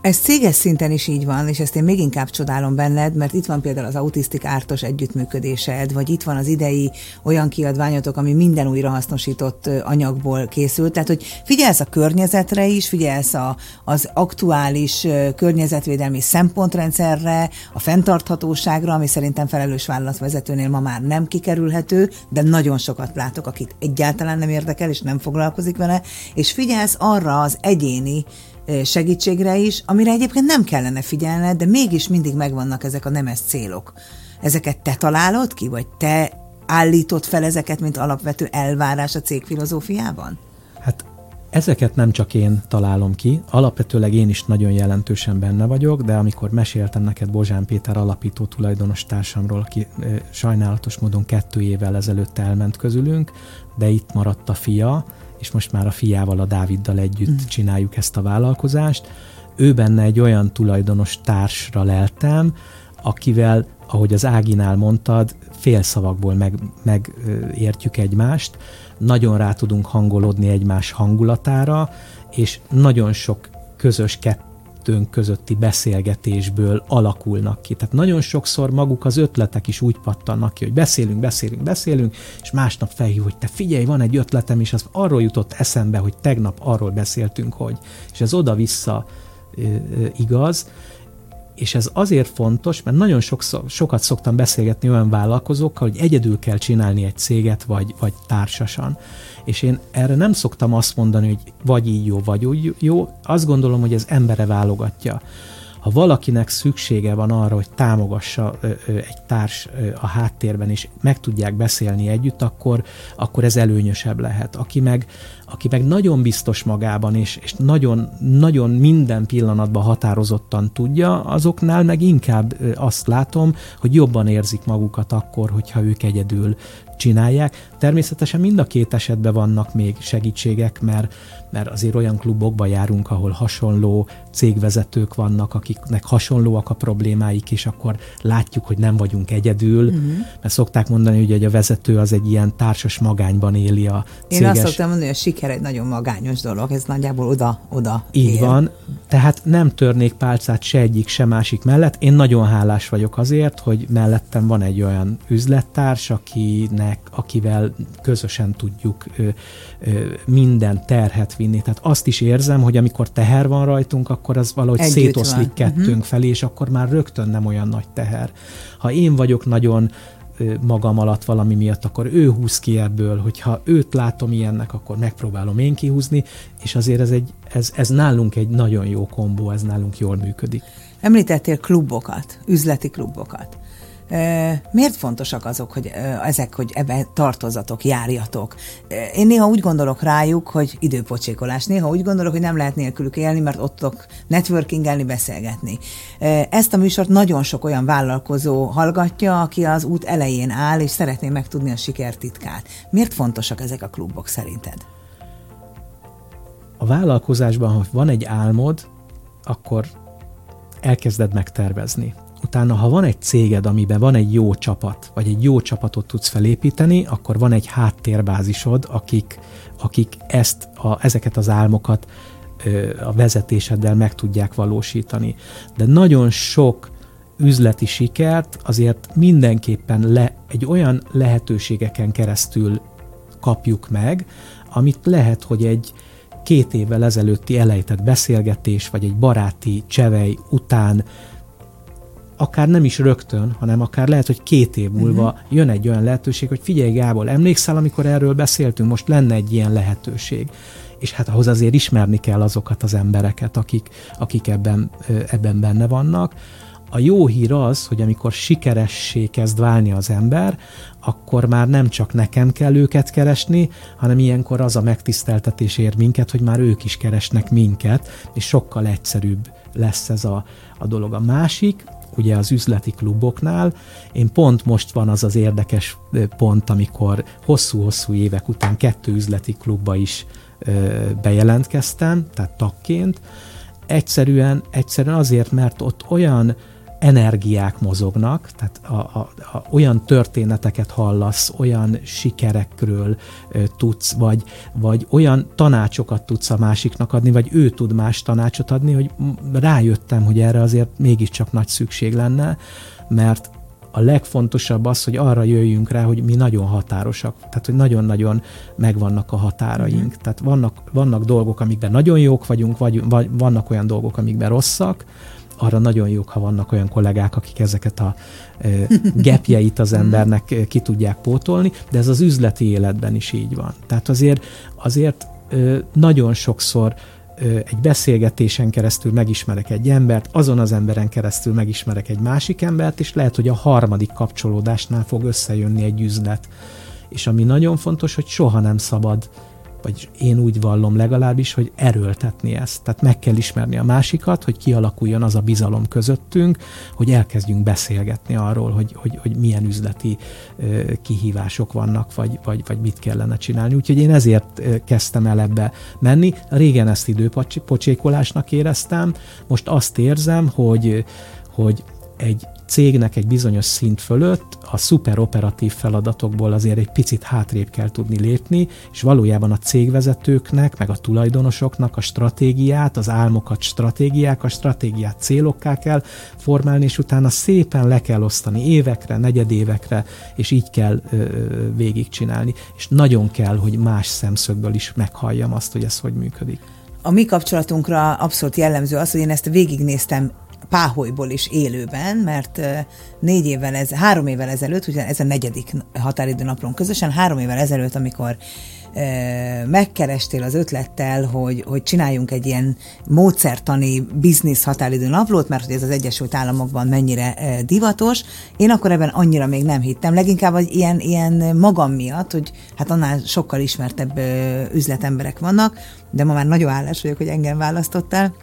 Ez céges szinten is így van, és ezt én még inkább csodálom benned, mert itt van például az Autisztik Ártos együttműködésed, vagy itt van az idei olyan kiadványotok, ami minden újrahasznosított anyagból készült. Tehát, hogy figyelsz a környezetre is, figyelsz a, az aktuális környezetvédelmi szempontrendszerre, a fenntarthatóságra, ami szerintem felelős vállalatvezetőnél ma már nem kikerülhető, de nagyon sokat látok, akit egyáltalán nem érdekel, és nem foglalkozik vele, és figyelsz arra az egyéni segítségre is, amire egyébként nem kellene figyelned, de mégis mindig megvannak ezek a nemes célok. Ezeket te találod ki, vagy te állított fel ezeket, mint alapvető elvárás a cég filozófiában? Hát ezeket nem csak én találom ki, alapvetőleg én is nagyon jelentősen benne vagyok, de amikor meséltem neked Bozsán Péter alapító tulajdonos társamról, aki sajnálatos módon kettő évvel ezelőtt elment közülünk, de itt maradt a fia, és most már a fiával, a Dáviddal együtt mm. csináljuk ezt a vállalkozást. Ő benne egy olyan tulajdonos társra leltem, akivel, ahogy az Áginál mondtad, félszavakból megértjük meg egymást, nagyon rá tudunk hangolódni egymás hangulatára, és nagyon sok közös kettőnk közötti beszélgetésből alakulnak ki. Tehát nagyon sokszor maguk az ötletek is úgy pattannak ki, hogy beszélünk, beszélünk, beszélünk, és másnap felhív, hogy te figyelj, van egy ötletem, és az arról jutott eszembe, hogy tegnap arról beszéltünk, hogy. És ez oda-vissza igaz, és ez azért fontos, mert nagyon sokszor, sokat szoktam beszélgetni olyan vállalkozókkal, hogy egyedül kell csinálni egy céget, vagy, vagy társasan. És én erre nem szoktam azt mondani, hogy vagy így jó, vagy úgy jó. Azt gondolom, hogy ez embere válogatja ha valakinek szüksége van arra, hogy támogassa egy társ a háttérben, és meg tudják beszélni együtt, akkor, akkor ez előnyösebb lehet. Aki meg, aki meg nagyon biztos magában, és, és nagyon, nagyon minden pillanatban határozottan tudja, azoknál meg inkább azt látom, hogy jobban érzik magukat akkor, hogyha ők egyedül csinálják. Természetesen mind a két esetben vannak még segítségek, mert, mert azért olyan klubokba járunk, ahol hasonló cégvezetők vannak, akiknek hasonlóak a problémáik, és akkor látjuk, hogy nem vagyunk egyedül, uh-huh. mert szokták mondani, hogy a vezető az egy ilyen társas magányban éli a céges... Én azt szoktam mondani, hogy a siker egy nagyon magányos dolog, ez nagyjából oda, oda Így él. van, tehát nem törnék pálcát se egyik, se másik mellett. Én nagyon hálás vagyok azért, hogy mellettem van egy olyan üzlettárs, akinek, akivel közösen tudjuk ö, ö, minden terhet vinni. Tehát azt is érzem, hogy amikor teher van rajtunk, akkor az valahogy Együtt szétoszlik van. kettőnk uh-huh. felé, és akkor már rögtön nem olyan nagy teher. Ha én vagyok nagyon magam alatt valami miatt, akkor ő húz ki ebből, hogyha őt látom ilyennek, akkor megpróbálom én kihúzni, és azért ez, egy, ez, ez nálunk egy nagyon jó kombó, ez nálunk jól működik. Említettél klubokat, üzleti klubokat. Miért fontosak azok, hogy ezek, hogy ebbe tartozatok, járjatok? Én néha úgy gondolok rájuk, hogy időpocsékolás. Néha úgy gondolok, hogy nem lehet nélkülük élni, mert ott tudok networkingelni, beszélgetni. Ezt a műsort nagyon sok olyan vállalkozó hallgatja, aki az út elején áll, és szeretné megtudni a sikertitkát. Miért fontosak ezek a klubok szerinted? A vállalkozásban, ha van egy álmod, akkor elkezded megtervezni Utána, ha van egy céged, amiben van egy jó csapat, vagy egy jó csapatot tudsz felépíteni, akkor van egy háttérbázisod, akik, akik ezt a, ezeket az álmokat a vezetéseddel meg tudják valósítani. De nagyon sok üzleti sikert azért mindenképpen le, egy olyan lehetőségeken keresztül kapjuk meg, amit lehet, hogy egy két évvel ezelőtti elejtett beszélgetés, vagy egy baráti csevej után akár nem is rögtön, hanem akár lehet, hogy két év múlva uh-huh. jön egy olyan lehetőség, hogy figyelj Gábor, emlékszel, amikor erről beszéltünk, most lenne egy ilyen lehetőség. És hát ahhoz azért ismerni kell azokat az embereket, akik, akik ebben, ebben benne vannak. A jó hír az, hogy amikor sikeressé kezd válni az ember, akkor már nem csak nekem kell őket keresni, hanem ilyenkor az a megtiszteltetés ér minket, hogy már ők is keresnek minket, és sokkal egyszerűbb lesz ez a, a dolog. A másik, ugye az üzleti kluboknál. Én pont most van az az érdekes pont, amikor hosszú-hosszú évek után kettő üzleti klubba is bejelentkeztem, tehát tagként. Egyszerűen, egyszerűen azért, mert ott olyan energiák mozognak, tehát a, a, a, olyan történeteket hallasz, olyan sikerekről ö, tudsz, vagy, vagy olyan tanácsokat tudsz a másiknak adni, vagy ő tud más tanácsot adni, hogy rájöttem, hogy erre azért mégiscsak nagy szükség lenne, mert a legfontosabb az, hogy arra jöjjünk rá, hogy mi nagyon határosak, tehát hogy nagyon-nagyon megvannak a határaink. Mm-hmm. Tehát vannak, vannak dolgok, amikben nagyon jók vagyunk, vagy, vagy vannak olyan dolgok, amikben rosszak, arra nagyon jók, ha vannak olyan kollégák, akik ezeket a gepjeit az embernek ki tudják pótolni, de ez az üzleti életben is így van. Tehát azért, azért nagyon sokszor egy beszélgetésen keresztül megismerek egy embert, azon az emberen keresztül megismerek egy másik embert, és lehet, hogy a harmadik kapcsolódásnál fog összejönni egy üzlet. És ami nagyon fontos, hogy soha nem szabad vagy én úgy vallom legalábbis, hogy erőltetni ezt. Tehát meg kell ismerni a másikat, hogy kialakuljon az a bizalom közöttünk, hogy elkezdjünk beszélgetni arról, hogy, hogy, hogy milyen üzleti kihívások vannak, vagy, vagy, vagy mit kellene csinálni. Úgyhogy én ezért kezdtem el ebbe menni. Régen ezt időpocsékolásnak éreztem, most azt érzem, hogy, hogy egy cégnek egy bizonyos szint fölött a szuperoperatív feladatokból azért egy picit hátrébb kell tudni lépni, és valójában a cégvezetőknek, meg a tulajdonosoknak a stratégiát, az álmokat stratégiák, a stratégiát célokká kell formálni, és utána szépen le kell osztani évekre, negyedévekre, és így kell ö, végigcsinálni. És nagyon kell, hogy más szemszögből is meghalljam azt, hogy ez hogy működik. A mi kapcsolatunkra abszolút jellemző az, hogy én ezt végignéztem páholyból is élőben, mert négy évvel, ez, három évvel ezelőtt, ugye ez a negyedik határidő közösen, három évvel ezelőtt, amikor megkerestél az ötlettel, hogy, hogy csináljunk egy ilyen módszertani biznisz határidő naplót, mert hogy ez az Egyesült Államokban mennyire divatos. Én akkor ebben annyira még nem hittem, leginkább hogy ilyen, ilyen magam miatt, hogy hát annál sokkal ismertebb üzletemberek vannak, de ma már nagyon állás vagyok, hogy engem választottál.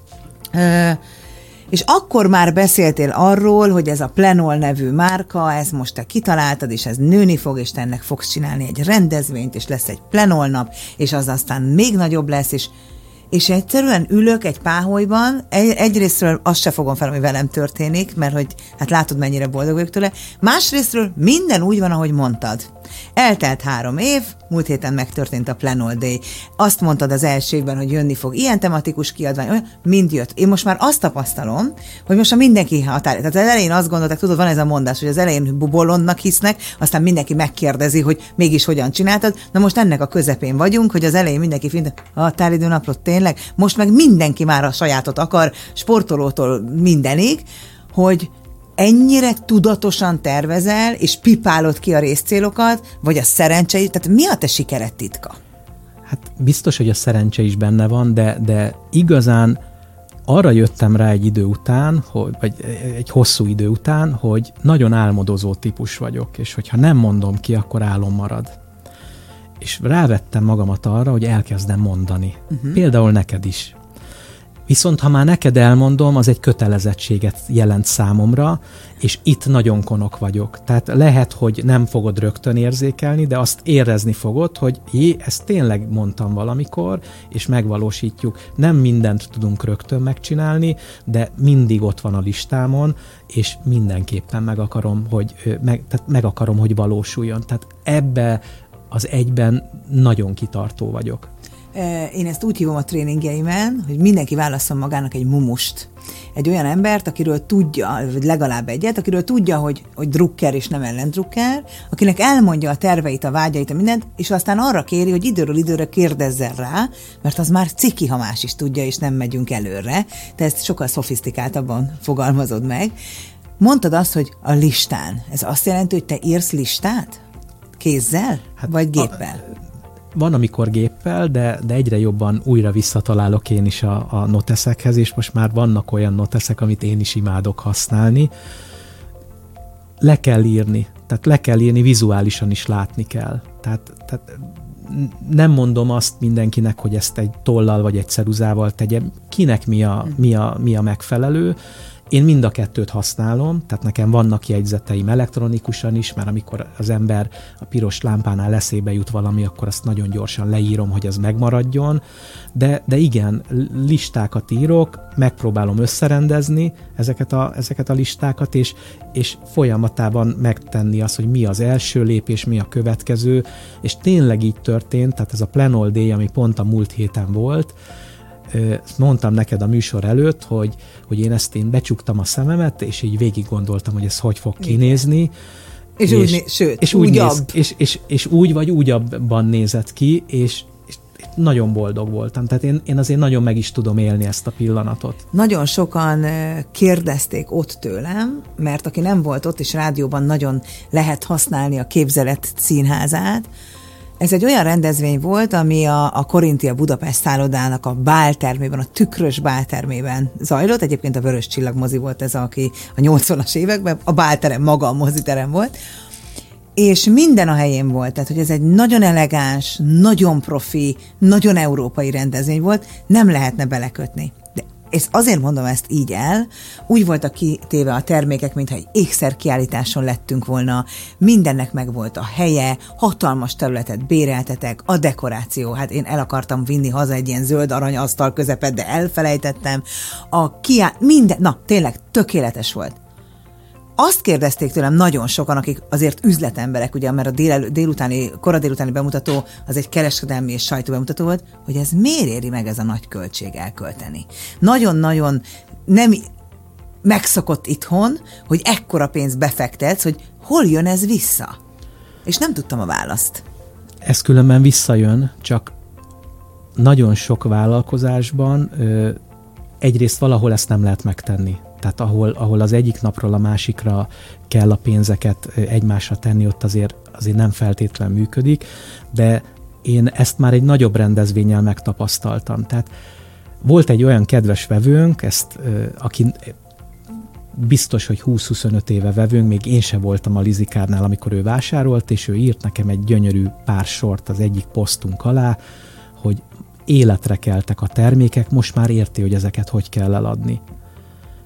És akkor már beszéltél arról, hogy ez a Plenol nevű márka, ez most te kitaláltad, és ez nőni fog, és te ennek fogsz csinálni egy rendezvényt, és lesz egy Plenol nap, és az aztán még nagyobb lesz, és és egyszerűen ülök egy páholyban, egy, egyrésztről azt se fogom fel, ami velem történik, mert hogy hát látod, mennyire boldog vagyok tőle, másrésztről minden úgy van, ahogy mondtad. Eltelt három év, múlt héten megtörtént a Plenol. Azt mondtad az első évben, hogy jönni fog ilyen tematikus kiadvány, olyan, mind jött. Én most már azt tapasztalom, hogy most már mindenki határ. Tehát az elején azt gondolták, tudod, van ez a mondás, hogy az elején bubolonnak hisznek, aztán mindenki megkérdezi, hogy mégis hogyan csináltad. Na most ennek a közepén vagyunk, hogy az elején mindenki fint, a határidő napról tényleg, most meg mindenki már a sajátot akar, sportolótól mindenig, hogy ennyire tudatosan tervezel, és pipálod ki a részcélokat, vagy a szerencsei, tehát mi a te sikered titka? Hát biztos, hogy a szerencse is benne van, de, de igazán arra jöttem rá egy idő után, hogy, vagy egy hosszú idő után, hogy nagyon álmodozó típus vagyok, és hogyha nem mondom ki, akkor álom marad. És rávettem magamat arra, hogy elkezdem mondani. Uh-huh. Például neked is. Viszont ha már neked elmondom, az egy kötelezettséget jelent számomra, és itt nagyon konok vagyok. Tehát lehet, hogy nem fogod rögtön érzékelni, de azt érezni fogod, hogy jé, ezt tényleg mondtam valamikor, és megvalósítjuk. Nem mindent tudunk rögtön megcsinálni, de mindig ott van a listámon, és mindenképpen meg akarom, hogy, meg, tehát meg akarom, hogy valósuljon. Tehát ebbe az egyben nagyon kitartó vagyok. Én ezt úgy hívom a tréningjeimen, hogy mindenki válaszol magának egy mumust. Egy olyan embert, akiről tudja, vagy legalább egyet, akiről tudja, hogy, hogy drukker és nem ellendrukker, akinek elmondja a terveit, a vágyait, a mindent, és aztán arra kéri, hogy időről időre kérdezzen rá, mert az már ciki, ha más is tudja, és nem megyünk előre. Te ezt sokkal szofisztikáltabban fogalmazod meg. Mondtad azt, hogy a listán. Ez azt jelenti, hogy te írsz listát? Kézzel? Hát vagy géppel? A, van, amikor géppel, de, de egyre jobban újra visszatalálok én is a, a noteszekhez, és most már vannak olyan noteszek, amit én is imádok használni. Le kell írni, tehát le kell írni, vizuálisan is látni kell. Tehát, tehát nem mondom azt mindenkinek, hogy ezt egy tollal vagy egy ceruzával tegye, kinek mi a, mi a, mi a megfelelő, Én mind a kettőt használom, tehát nekem vannak jegyzeteim elektronikusan is, mert amikor az ember a piros lámpánál leszébe jut valami, akkor azt nagyon gyorsan leírom, hogy ez megmaradjon. De, de igen, listákat írok, megpróbálom összerendezni ezeket a, ezeket a listákat, és, és folyamatában megtenni azt, hogy mi az első lépés, mi a következő, és tényleg így történt, tehát ez a Day, ami pont a múlt héten volt, mondtam neked a műsor előtt, hogy, hogy én ezt én becsuktam a szememet, és így végig gondoltam, hogy ez hogy fog kinézni. És, és, úgy, né- sőt, és úgy néz, és, és, és, úgy vagy úgy abban nézett ki, és, és nagyon boldog voltam. Tehát én, én azért nagyon meg is tudom élni ezt a pillanatot. Nagyon sokan kérdezték ott tőlem, mert aki nem volt ott, és rádióban nagyon lehet használni a képzelet színházát, ez egy olyan rendezvény volt, ami a, a Korintia Budapest szállodának a báltermében, a tükrös báltermében zajlott. Egyébként a Vörös Csillag mozi volt ez, aki a 80-as években, a bálterem maga a moziterem volt. És minden a helyén volt, tehát hogy ez egy nagyon elegáns, nagyon profi, nagyon európai rendezvény volt, nem lehetne belekötni és azért mondom ezt így el, úgy voltak kitéve a termékek, mintha egy ékszerkiállításon lettünk volna, mindennek meg volt a helye, hatalmas területet béreltetek, a dekoráció, hát én el akartam vinni haza egy ilyen zöld aranyasztal közepet, de elfelejtettem, a kiá... minden, na tényleg tökéletes volt azt kérdezték tőlem nagyon sokan, akik azért üzletemberek, ugye, mert a dél, délutáni, kora délutáni bemutató az egy kereskedelmi és sajtóbemutató volt, hogy ez miért éri meg ez a nagy költség elkölteni. Nagyon-nagyon nem megszokott itthon, hogy ekkora pénzt befektetsz, hogy hol jön ez vissza. És nem tudtam a választ. Ez különben visszajön, csak nagyon sok vállalkozásban ö, egyrészt valahol ezt nem lehet megtenni tehát ahol, ahol az egyik napról a másikra kell a pénzeket egymásra tenni, ott azért, azért nem feltétlen működik, de én ezt már egy nagyobb rendezvényel megtapasztaltam. Tehát volt egy olyan kedves vevőnk, ezt, aki biztos, hogy 20-25 éve vevőnk, még én se voltam a Lizikárnál, amikor ő vásárolt, és ő írt nekem egy gyönyörű pár sort az egyik posztunk alá, hogy életre keltek a termékek, most már érti, hogy ezeket hogy kell eladni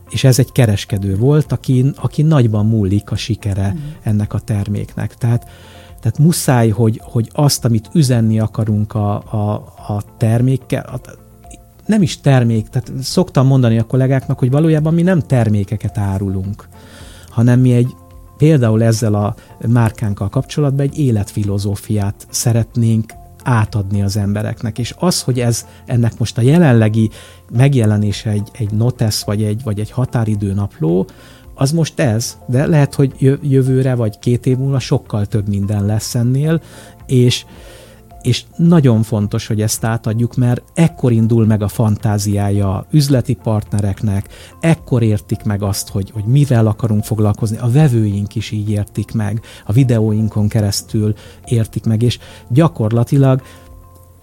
és ez egy kereskedő volt, aki, aki nagyban múlik a sikere mm. ennek a terméknek. Tehát, tehát muszáj, hogy, hogy azt, amit üzenni akarunk a, a, a termékkel, a, nem is termék, tehát szoktam mondani a kollégáknak, hogy valójában mi nem termékeket árulunk, hanem mi egy például ezzel a márkánkkal kapcsolatban egy életfilozófiát szeretnénk átadni az embereknek. És az, hogy ez ennek most a jelenlegi megjelenése egy, egy notes vagy egy, vagy egy határidő napló, az most ez, de lehet, hogy jövőre vagy két év múlva sokkal több minden lesz ennél, és és nagyon fontos, hogy ezt átadjuk, mert ekkor indul meg a fantáziája üzleti partnereknek, ekkor értik meg azt, hogy, hogy mivel akarunk foglalkozni, a vevőink is így értik meg, a videóinkon keresztül értik meg, és gyakorlatilag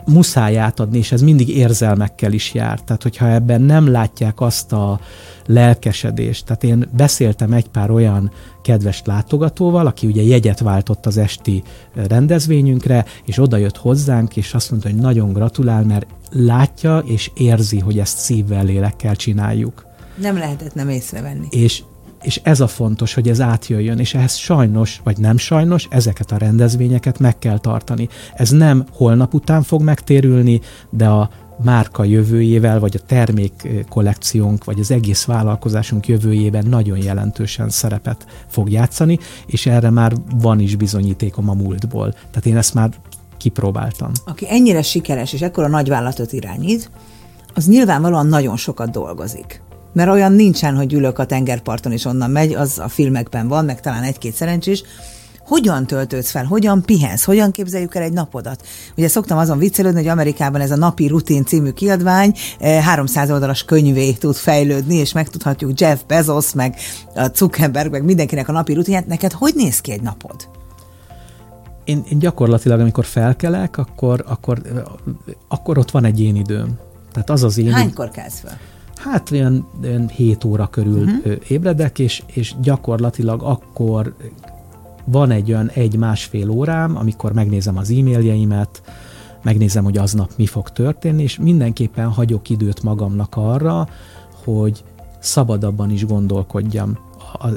muszáj átadni, és ez mindig érzelmekkel is jár. Tehát, hogyha ebben nem látják azt a lelkesedést, tehát én beszéltem egy pár olyan kedves látogatóval, aki ugye jegyet váltott az esti rendezvényünkre, és oda jött hozzánk, és azt mondta, hogy nagyon gratulál, mert látja és érzi, hogy ezt szívvel, lélekkel csináljuk. Nem lehetett nem észrevenni. És és ez a fontos, hogy ez átjöjjön, és ehhez sajnos, vagy nem sajnos, ezeket a rendezvényeket meg kell tartani. Ez nem holnap után fog megtérülni, de a márka jövőjével, vagy a termék kollekciónk, vagy az egész vállalkozásunk jövőjében nagyon jelentősen szerepet fog játszani, és erre már van is bizonyítékom a múltból. Tehát én ezt már kipróbáltam. Aki ennyire sikeres és ekkora nagyvállalatot irányít, az nyilvánvalóan nagyon sokat dolgozik. Mert olyan nincsen, hogy ülök a tengerparton és onnan megy, az a filmekben van, meg talán egy-két szerencsés, hogyan töltődsz fel, hogyan pihensz, hogyan képzeljük el egy napodat. Ugye szoktam azon viccelődni, hogy Amerikában ez a napi rutin című kiadvány 300 eh, oldalas könyvé tud fejlődni, és megtudhatjuk Jeff Bezos, meg a Zuckerberg, meg mindenkinek a napi rutinját. Neked hogy néz ki egy napod? Én, én gyakorlatilag, amikor felkelek, akkor, akkor, akkor ott van egy én időm. Tehát az az én... Hánykor kezd fel? Hát olyan, olyan 7 óra körül uh-huh. ébredek, és, és gyakorlatilag akkor van egy olyan egy-másfél órám, amikor megnézem az e-mailjeimet, megnézem, hogy aznap mi fog történni, és mindenképpen hagyok időt magamnak arra, hogy szabadabban is gondolkodjam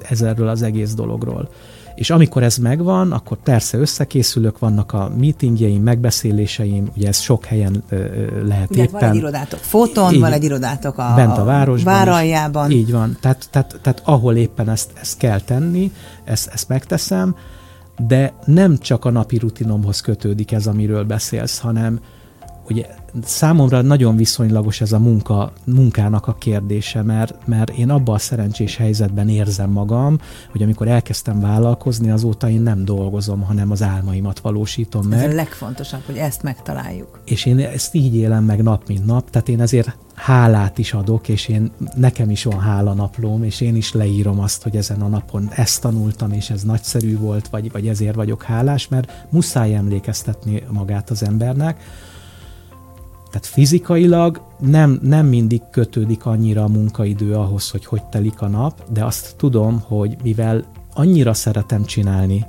ezerről az egész dologról. És amikor ez megvan, akkor persze összekészülök, vannak a meetingjeim, megbeszéléseim, ugye ez sok helyen ö, lehet ugye, éppen. Van egy irodátok Foton, így, van egy irodátok a, bent a városban. Váraljában. Így van. Tehát, tehát, tehát ahol éppen ezt, ezt kell tenni, ezt, ezt megteszem, de nem csak a napi rutinomhoz kötődik ez, amiről beszélsz, hanem ugye számomra nagyon viszonylagos ez a munka, munkának a kérdése, mert, mert én abban a szerencsés helyzetben érzem magam, hogy amikor elkezdtem vállalkozni, azóta én nem dolgozom, hanem az álmaimat valósítom meg. Ez a legfontosabb, hogy ezt megtaláljuk. És én ezt így élem meg nap, mint nap, tehát én ezért hálát is adok, és én nekem is van hála naplóm, és én is leírom azt, hogy ezen a napon ezt tanultam, és ez nagyszerű volt, vagy, vagy ezért vagyok hálás, mert muszáj emlékeztetni magát az embernek, tehát fizikailag nem, nem mindig kötődik annyira a munkaidő ahhoz, hogy hogy telik a nap, de azt tudom, hogy mivel annyira szeretem csinálni,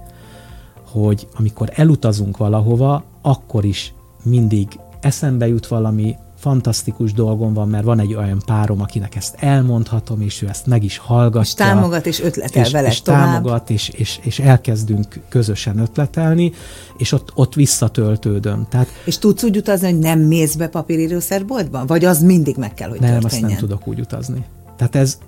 hogy amikor elutazunk valahova, akkor is mindig eszembe jut valami, fantasztikus dolgom van, mert van egy olyan párom, akinek ezt elmondhatom, és ő ezt meg is hallgatja. És támogat, és ötletel és, vele és tovább. támogat, és, és, és elkezdünk közösen ötletelni, és ott, ott visszatöltődöm. Tehát, és tudsz úgy utazni, hogy nem mész be papírírószerboltba? Vagy az mindig meg kell, hogy nem, történjen? Nem, azt nem tudok úgy utazni. Tehát ez,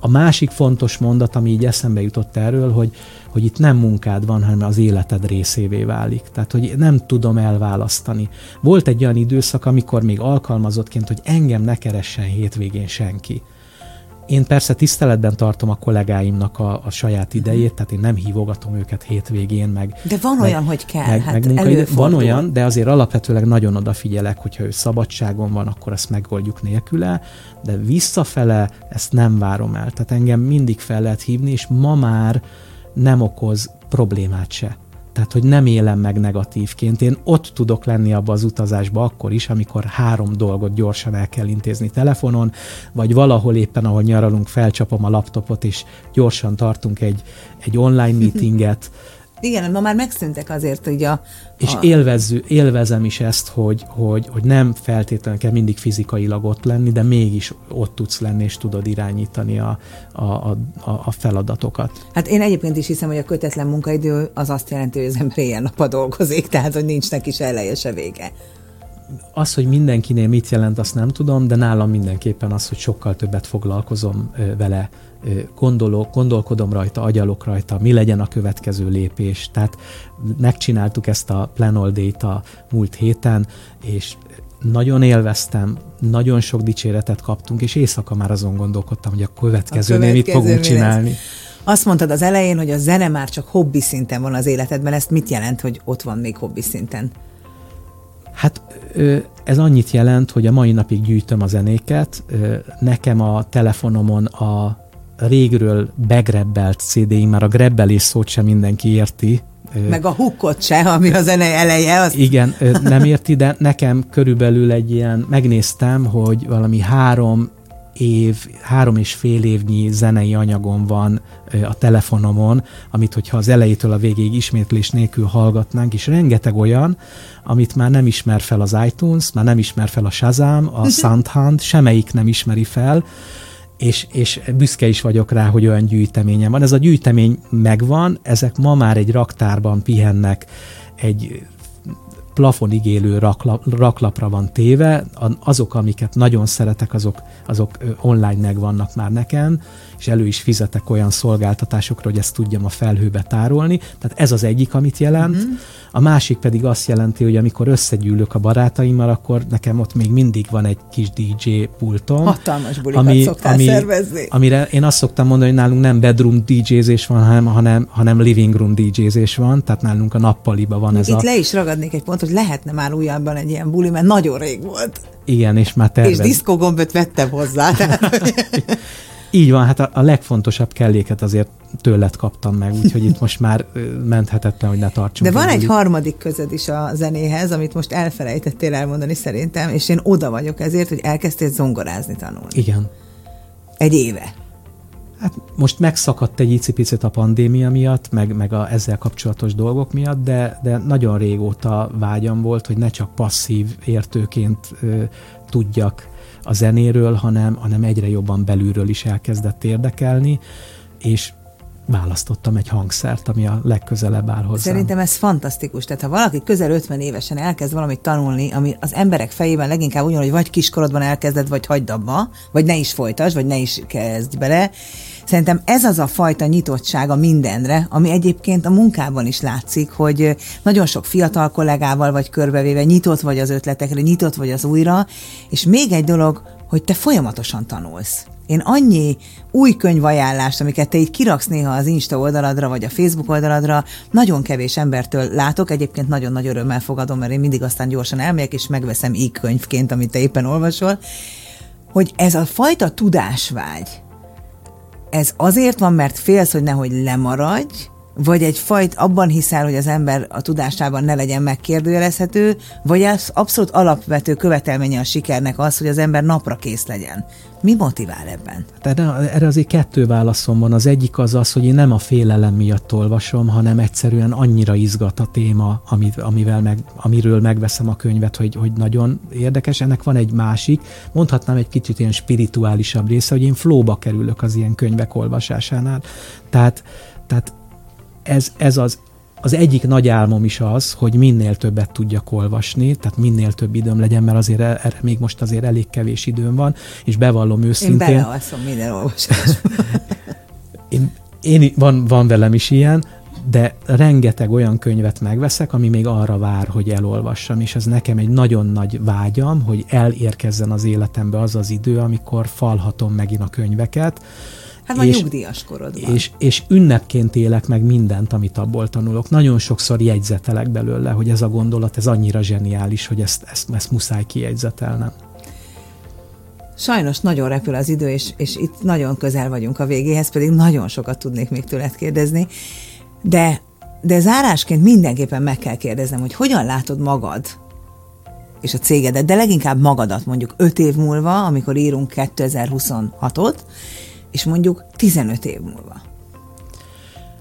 a másik fontos mondat, ami így eszembe jutott erről, hogy, hogy itt nem munkád van, hanem az életed részévé válik. Tehát, hogy nem tudom elválasztani. Volt egy olyan időszak, amikor még alkalmazottként, hogy engem ne keressen hétvégén senki. Én persze tiszteletben tartom a kollégáimnak a, a saját mhm. idejét, tehát én nem hívogatom őket hétvégén, meg... De van meg, olyan, hogy kell, meg, hát meg Van olyan, de azért alapvetőleg nagyon odafigyelek, hogyha ő szabadságon van, akkor ezt megoldjuk nélküle, de visszafele ezt nem várom el. Tehát engem mindig fel lehet hívni, és ma már nem okoz problémát se. Tehát, hogy nem élem meg negatívként. Én ott tudok lenni abba az utazásba akkor is, amikor három dolgot gyorsan el kell intézni telefonon, vagy valahol éppen, ahol nyaralunk, felcsapom a laptopot, és gyorsan tartunk egy, egy online meetinget, igen, ma már megszűntek azért, hogy a... És a... Élvezzü, élvezem is ezt, hogy, hogy, hogy nem feltétlenül kell mindig fizikailag ott lenni, de mégis ott tudsz lenni, és tudod irányítani a, a, a, a feladatokat. Hát én egyébként is hiszem, hogy a kötetlen munkaidő az azt jelenti, hogy az ember ilyen nap dolgozik, tehát hogy nincs neki se eleje, se vége. Az, hogy mindenkinél mit jelent, azt nem tudom, de nálam mindenképpen az, hogy sokkal többet foglalkozom vele gondolok, gondolkodom rajta, agyalok rajta, mi legyen a következő lépés. Tehát megcsináltuk ezt a Plan Day-t a múlt héten, és nagyon élveztem, nagyon sok dicséretet kaptunk, és éjszaka már azon gondolkodtam, hogy a következőnél mit fogunk csinálni. Azt mondtad az elején, hogy a zene már csak hobbi szinten van az életedben. Ezt mit jelent, hogy ott van még hobbi szinten? Hát ez annyit jelent, hogy a mai napig gyűjtöm a zenéket. Nekem a telefonomon a régről begrebbelt CD-ing, már a grebbelés szót sem mindenki érti. Meg a hukot se, ami a zene eleje. Az... Igen, nem érti, de nekem körülbelül egy ilyen, megnéztem, hogy valami három év, három és fél évnyi zenei anyagom van a telefonomon, amit hogyha az elejétől a végéig ismétlés nélkül hallgatnánk, és rengeteg olyan, amit már nem ismer fel az iTunes, már nem ismer fel a Shazam, a Soundhound, semmelyik nem ismeri fel, és, és büszke is vagyok rá, hogy olyan gyűjteményem van. Ez a gyűjtemény megvan, ezek ma már egy raktárban pihennek, egy plafonig élő raklap, raklapra van téve, azok, amiket nagyon szeretek, azok, azok online megvannak már nekem, és elő is fizetek olyan szolgáltatásokra, hogy ezt tudjam a felhőbe tárolni. Tehát ez az egyik, amit jelent. Mm-hmm. A másik pedig azt jelenti, hogy amikor összegyűlök a barátaimmal, akkor nekem ott még mindig van egy kis DJ pultom. Hatalmas bulikat ami, szoktál ami, szervezni. Amire én azt szoktam mondani, hogy nálunk nem bedroom DJ-zés van, hanem, hanem, hanem living room DJ-zés van, tehát nálunk a nappaliba van ez Itt a... le is ragadnék egy pontot, hogy lehetne már újabban egy ilyen buli, mert nagyon rég volt. Igen, és már tervez... És diszkógomböt vettem hozzá. Tehát, Így van, hát a, a legfontosabb kelléket azért tőled kaptam meg, úgyhogy itt most már menthetetlen, hogy ne tartsunk. De van egy harmadik közöd is a zenéhez, amit most elfelejtettél elmondani szerintem, és én oda vagyok ezért, hogy elkezdtél zongorázni tanulni. Igen. Egy éve. Hát most megszakadt egy icipicit a pandémia miatt, meg, meg a ezzel kapcsolatos dolgok miatt, de, de nagyon régóta vágyam volt, hogy ne csak passzív értőként ö, tudjak a zenéről, hanem, hanem egyre jobban belülről is elkezdett érdekelni, és választottam egy hangszert, ami a legközelebb áll hozzá. Szerintem ez fantasztikus. Tehát ha valaki közel 50 évesen elkezd valamit tanulni, ami az emberek fejében leginkább ugyan, hogy vagy kiskorodban elkezded, vagy hagyd abba, vagy ne is folytasd, vagy ne is kezdj bele, Szerintem ez az a fajta nyitottsága mindenre, ami egyébként a munkában is látszik, hogy nagyon sok fiatal kollégával vagy körbevéve nyitott vagy az ötletekre, nyitott vagy az újra, és még egy dolog, hogy te folyamatosan tanulsz. Én annyi új könyvajánlást, amiket te így kiraksz néha az Insta oldaladra, vagy a Facebook oldaladra, nagyon kevés embertől látok, egyébként nagyon nagy örömmel fogadom, mert én mindig aztán gyorsan elmegyek, és megveszem így könyvként, amit te éppen olvasol, hogy ez a fajta tudásvágy, ez azért van, mert félsz, hogy nehogy lemaradj, vagy egy fajt abban hiszel, hogy az ember a tudásában ne legyen megkérdőjelezhető, vagy az abszolút alapvető követelménye a sikernek az, hogy az ember napra kész legyen. Mi motivál ebben? Erre, erre azért kettő válaszom van. Az egyik az az, hogy én nem a félelem miatt olvasom, hanem egyszerűen annyira izgat a téma, amit, amivel meg, amiről megveszem a könyvet, hogy, hogy nagyon érdekes. Ennek van egy másik, mondhatnám egy kicsit ilyen spirituálisabb része, hogy én flóba kerülök az ilyen könyvek olvasásánál. Tehát, tehát ez, ez az, az egyik nagy álmom is az, hogy minél többet tudjak olvasni, tehát minél több időm legyen, mert azért e- erre még most azért elég kevés időm van, és bevallom őszintén. Én belealszom minden olvasás. én, én, van, van velem is ilyen, de rengeteg olyan könyvet megveszek, ami még arra vár, hogy elolvassam, és ez nekem egy nagyon nagy vágyam, hogy elérkezzen az életembe az az idő, amikor falhatom megint a könyveket, Hát vagy nyugdíjas korodban. És, és ünnepként élek meg mindent, amit abból tanulok. Nagyon sokszor jegyzetelek belőle, hogy ez a gondolat, ez annyira zseniális, hogy ezt, ezt, ezt muszáj kijegyzetelnem. Sajnos nagyon repül az idő, és, és itt nagyon közel vagyunk a végéhez, pedig nagyon sokat tudnék még tőled kérdezni. De, de zárásként mindenképpen meg kell kérdeznem, hogy hogyan látod magad és a cégedet, de leginkább magadat mondjuk öt év múlva, amikor írunk 2026-ot, és mondjuk 15 év múlva?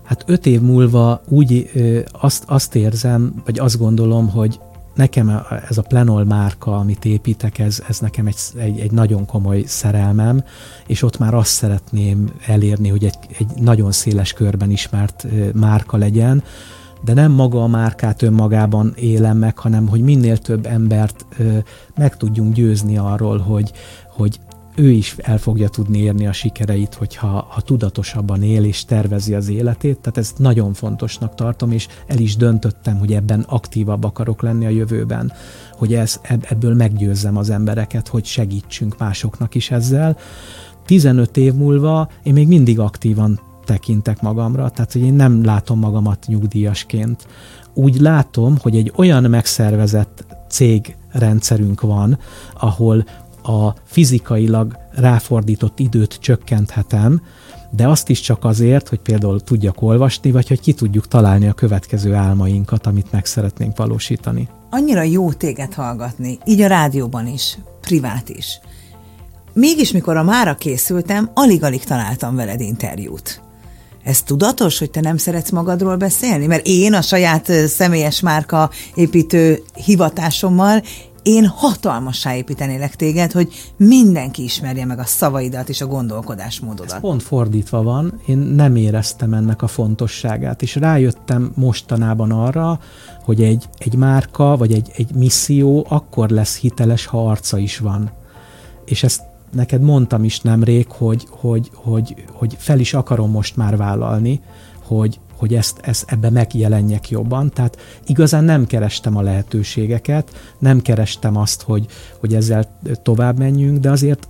Hát öt év múlva úgy ö, azt, azt érzem, vagy azt gondolom, hogy nekem ez a Plenol márka, amit építek, ez, ez nekem egy, egy, egy nagyon komoly szerelmem, és ott már azt szeretném elérni, hogy egy, egy nagyon széles körben ismert márka legyen, de nem maga a márkát önmagában élem meg, hanem hogy minél több embert ö, meg tudjunk győzni arról, hogy, hogy ő is el fogja tudni érni a sikereit, hogyha ha tudatosabban él és tervezi az életét. Tehát ezt nagyon fontosnak tartom, és el is döntöttem, hogy ebben aktívabb akarok lenni a jövőben, hogy ez, ebből meggyőzzem az embereket, hogy segítsünk másoknak is ezzel. 15 év múlva én még mindig aktívan tekintek magamra, tehát hogy én nem látom magamat nyugdíjasként. Úgy látom, hogy egy olyan megszervezett cégrendszerünk van, ahol a fizikailag ráfordított időt csökkenthetem, de azt is csak azért, hogy például tudjak olvasni, vagy hogy ki tudjuk találni a következő álmainkat, amit meg szeretnénk valósítani. Annyira jó téged hallgatni, így a rádióban is, privát is. Mégis, mikor a mára készültem, alig-alig találtam veled interjút. Ez tudatos, hogy te nem szeretsz magadról beszélni? Mert én a saját személyes márka építő hivatásommal én hatalmassá építenélek téged, hogy mindenki ismerje meg a szavaidat és a gondolkodásmódodat. Ez pont fordítva van, én nem éreztem ennek a fontosságát, és rájöttem mostanában arra, hogy egy, egy márka vagy egy, egy misszió akkor lesz hiteles, ha arca is van. És ezt neked mondtam is nemrég, hogy, hogy, hogy, hogy fel is akarom most már vállalni, hogy, hogy ezt, ezt ebbe megjelenjek jobban. Tehát igazán nem kerestem a lehetőségeket, nem kerestem azt, hogy, hogy ezzel tovább menjünk, de azért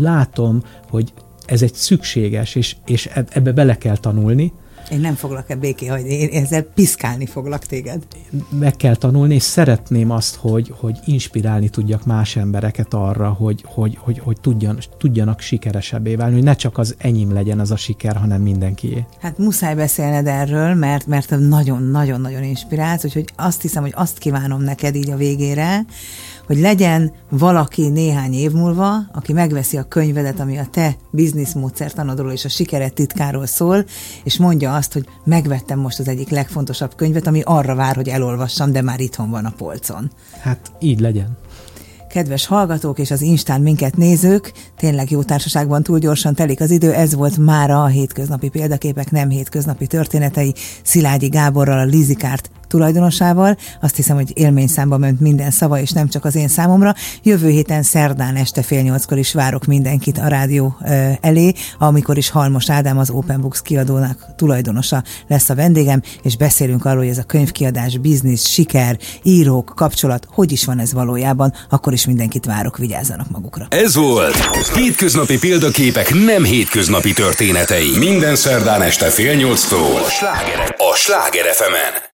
látom, hogy ez egy szükséges, és, és ebbe bele kell tanulni, én nem foglak-e béké hagyni, én ezzel piszkálni foglak téged. Meg kell tanulni, és szeretném azt, hogy, hogy inspirálni tudjak más embereket arra, hogy, hogy, hogy, hogy tudjan, tudjanak sikeresebbé válni, hogy ne csak az enyém legyen az a siker, hanem mindenkié. Hát muszáj beszélned erről, mert, mert nagyon-nagyon-nagyon inspirálsz, úgyhogy azt hiszem, hogy azt kívánom neked így a végére, hogy legyen valaki néhány év múlva, aki megveszi a könyvedet, ami a te bizniszmódszertanodról és a sikeret titkáról szól, és mondja azt, hogy megvettem most az egyik legfontosabb könyvet, ami arra vár, hogy elolvassam, de már itthon van a polcon. Hát így legyen. kedves hallgatók és az Instán minket nézők. Tényleg jó társaságban túl gyorsan telik az idő. Ez volt mára a hétköznapi példaképek, nem hétköznapi történetei. Szilágyi Gáborral, a Lizikárt tulajdonosával. Azt hiszem, hogy élményszámba ment minden szava, és nem csak az én számomra. Jövő héten szerdán este fél nyolckor is várok mindenkit a rádió elé, amikor is Halmos Ádám az Open Books kiadónak tulajdonosa lesz a vendégem, és beszélünk arról, hogy ez a könyvkiadás, biznisz, siker, írók, kapcsolat, hogy is van ez valójában, akkor is mindenkit várok, vigyázzanak magukra. Ez volt Hétköznapi példaképek nem hétköznapi történetei. Minden szerdán este fél nyolctól a Sláger, a Sláger fm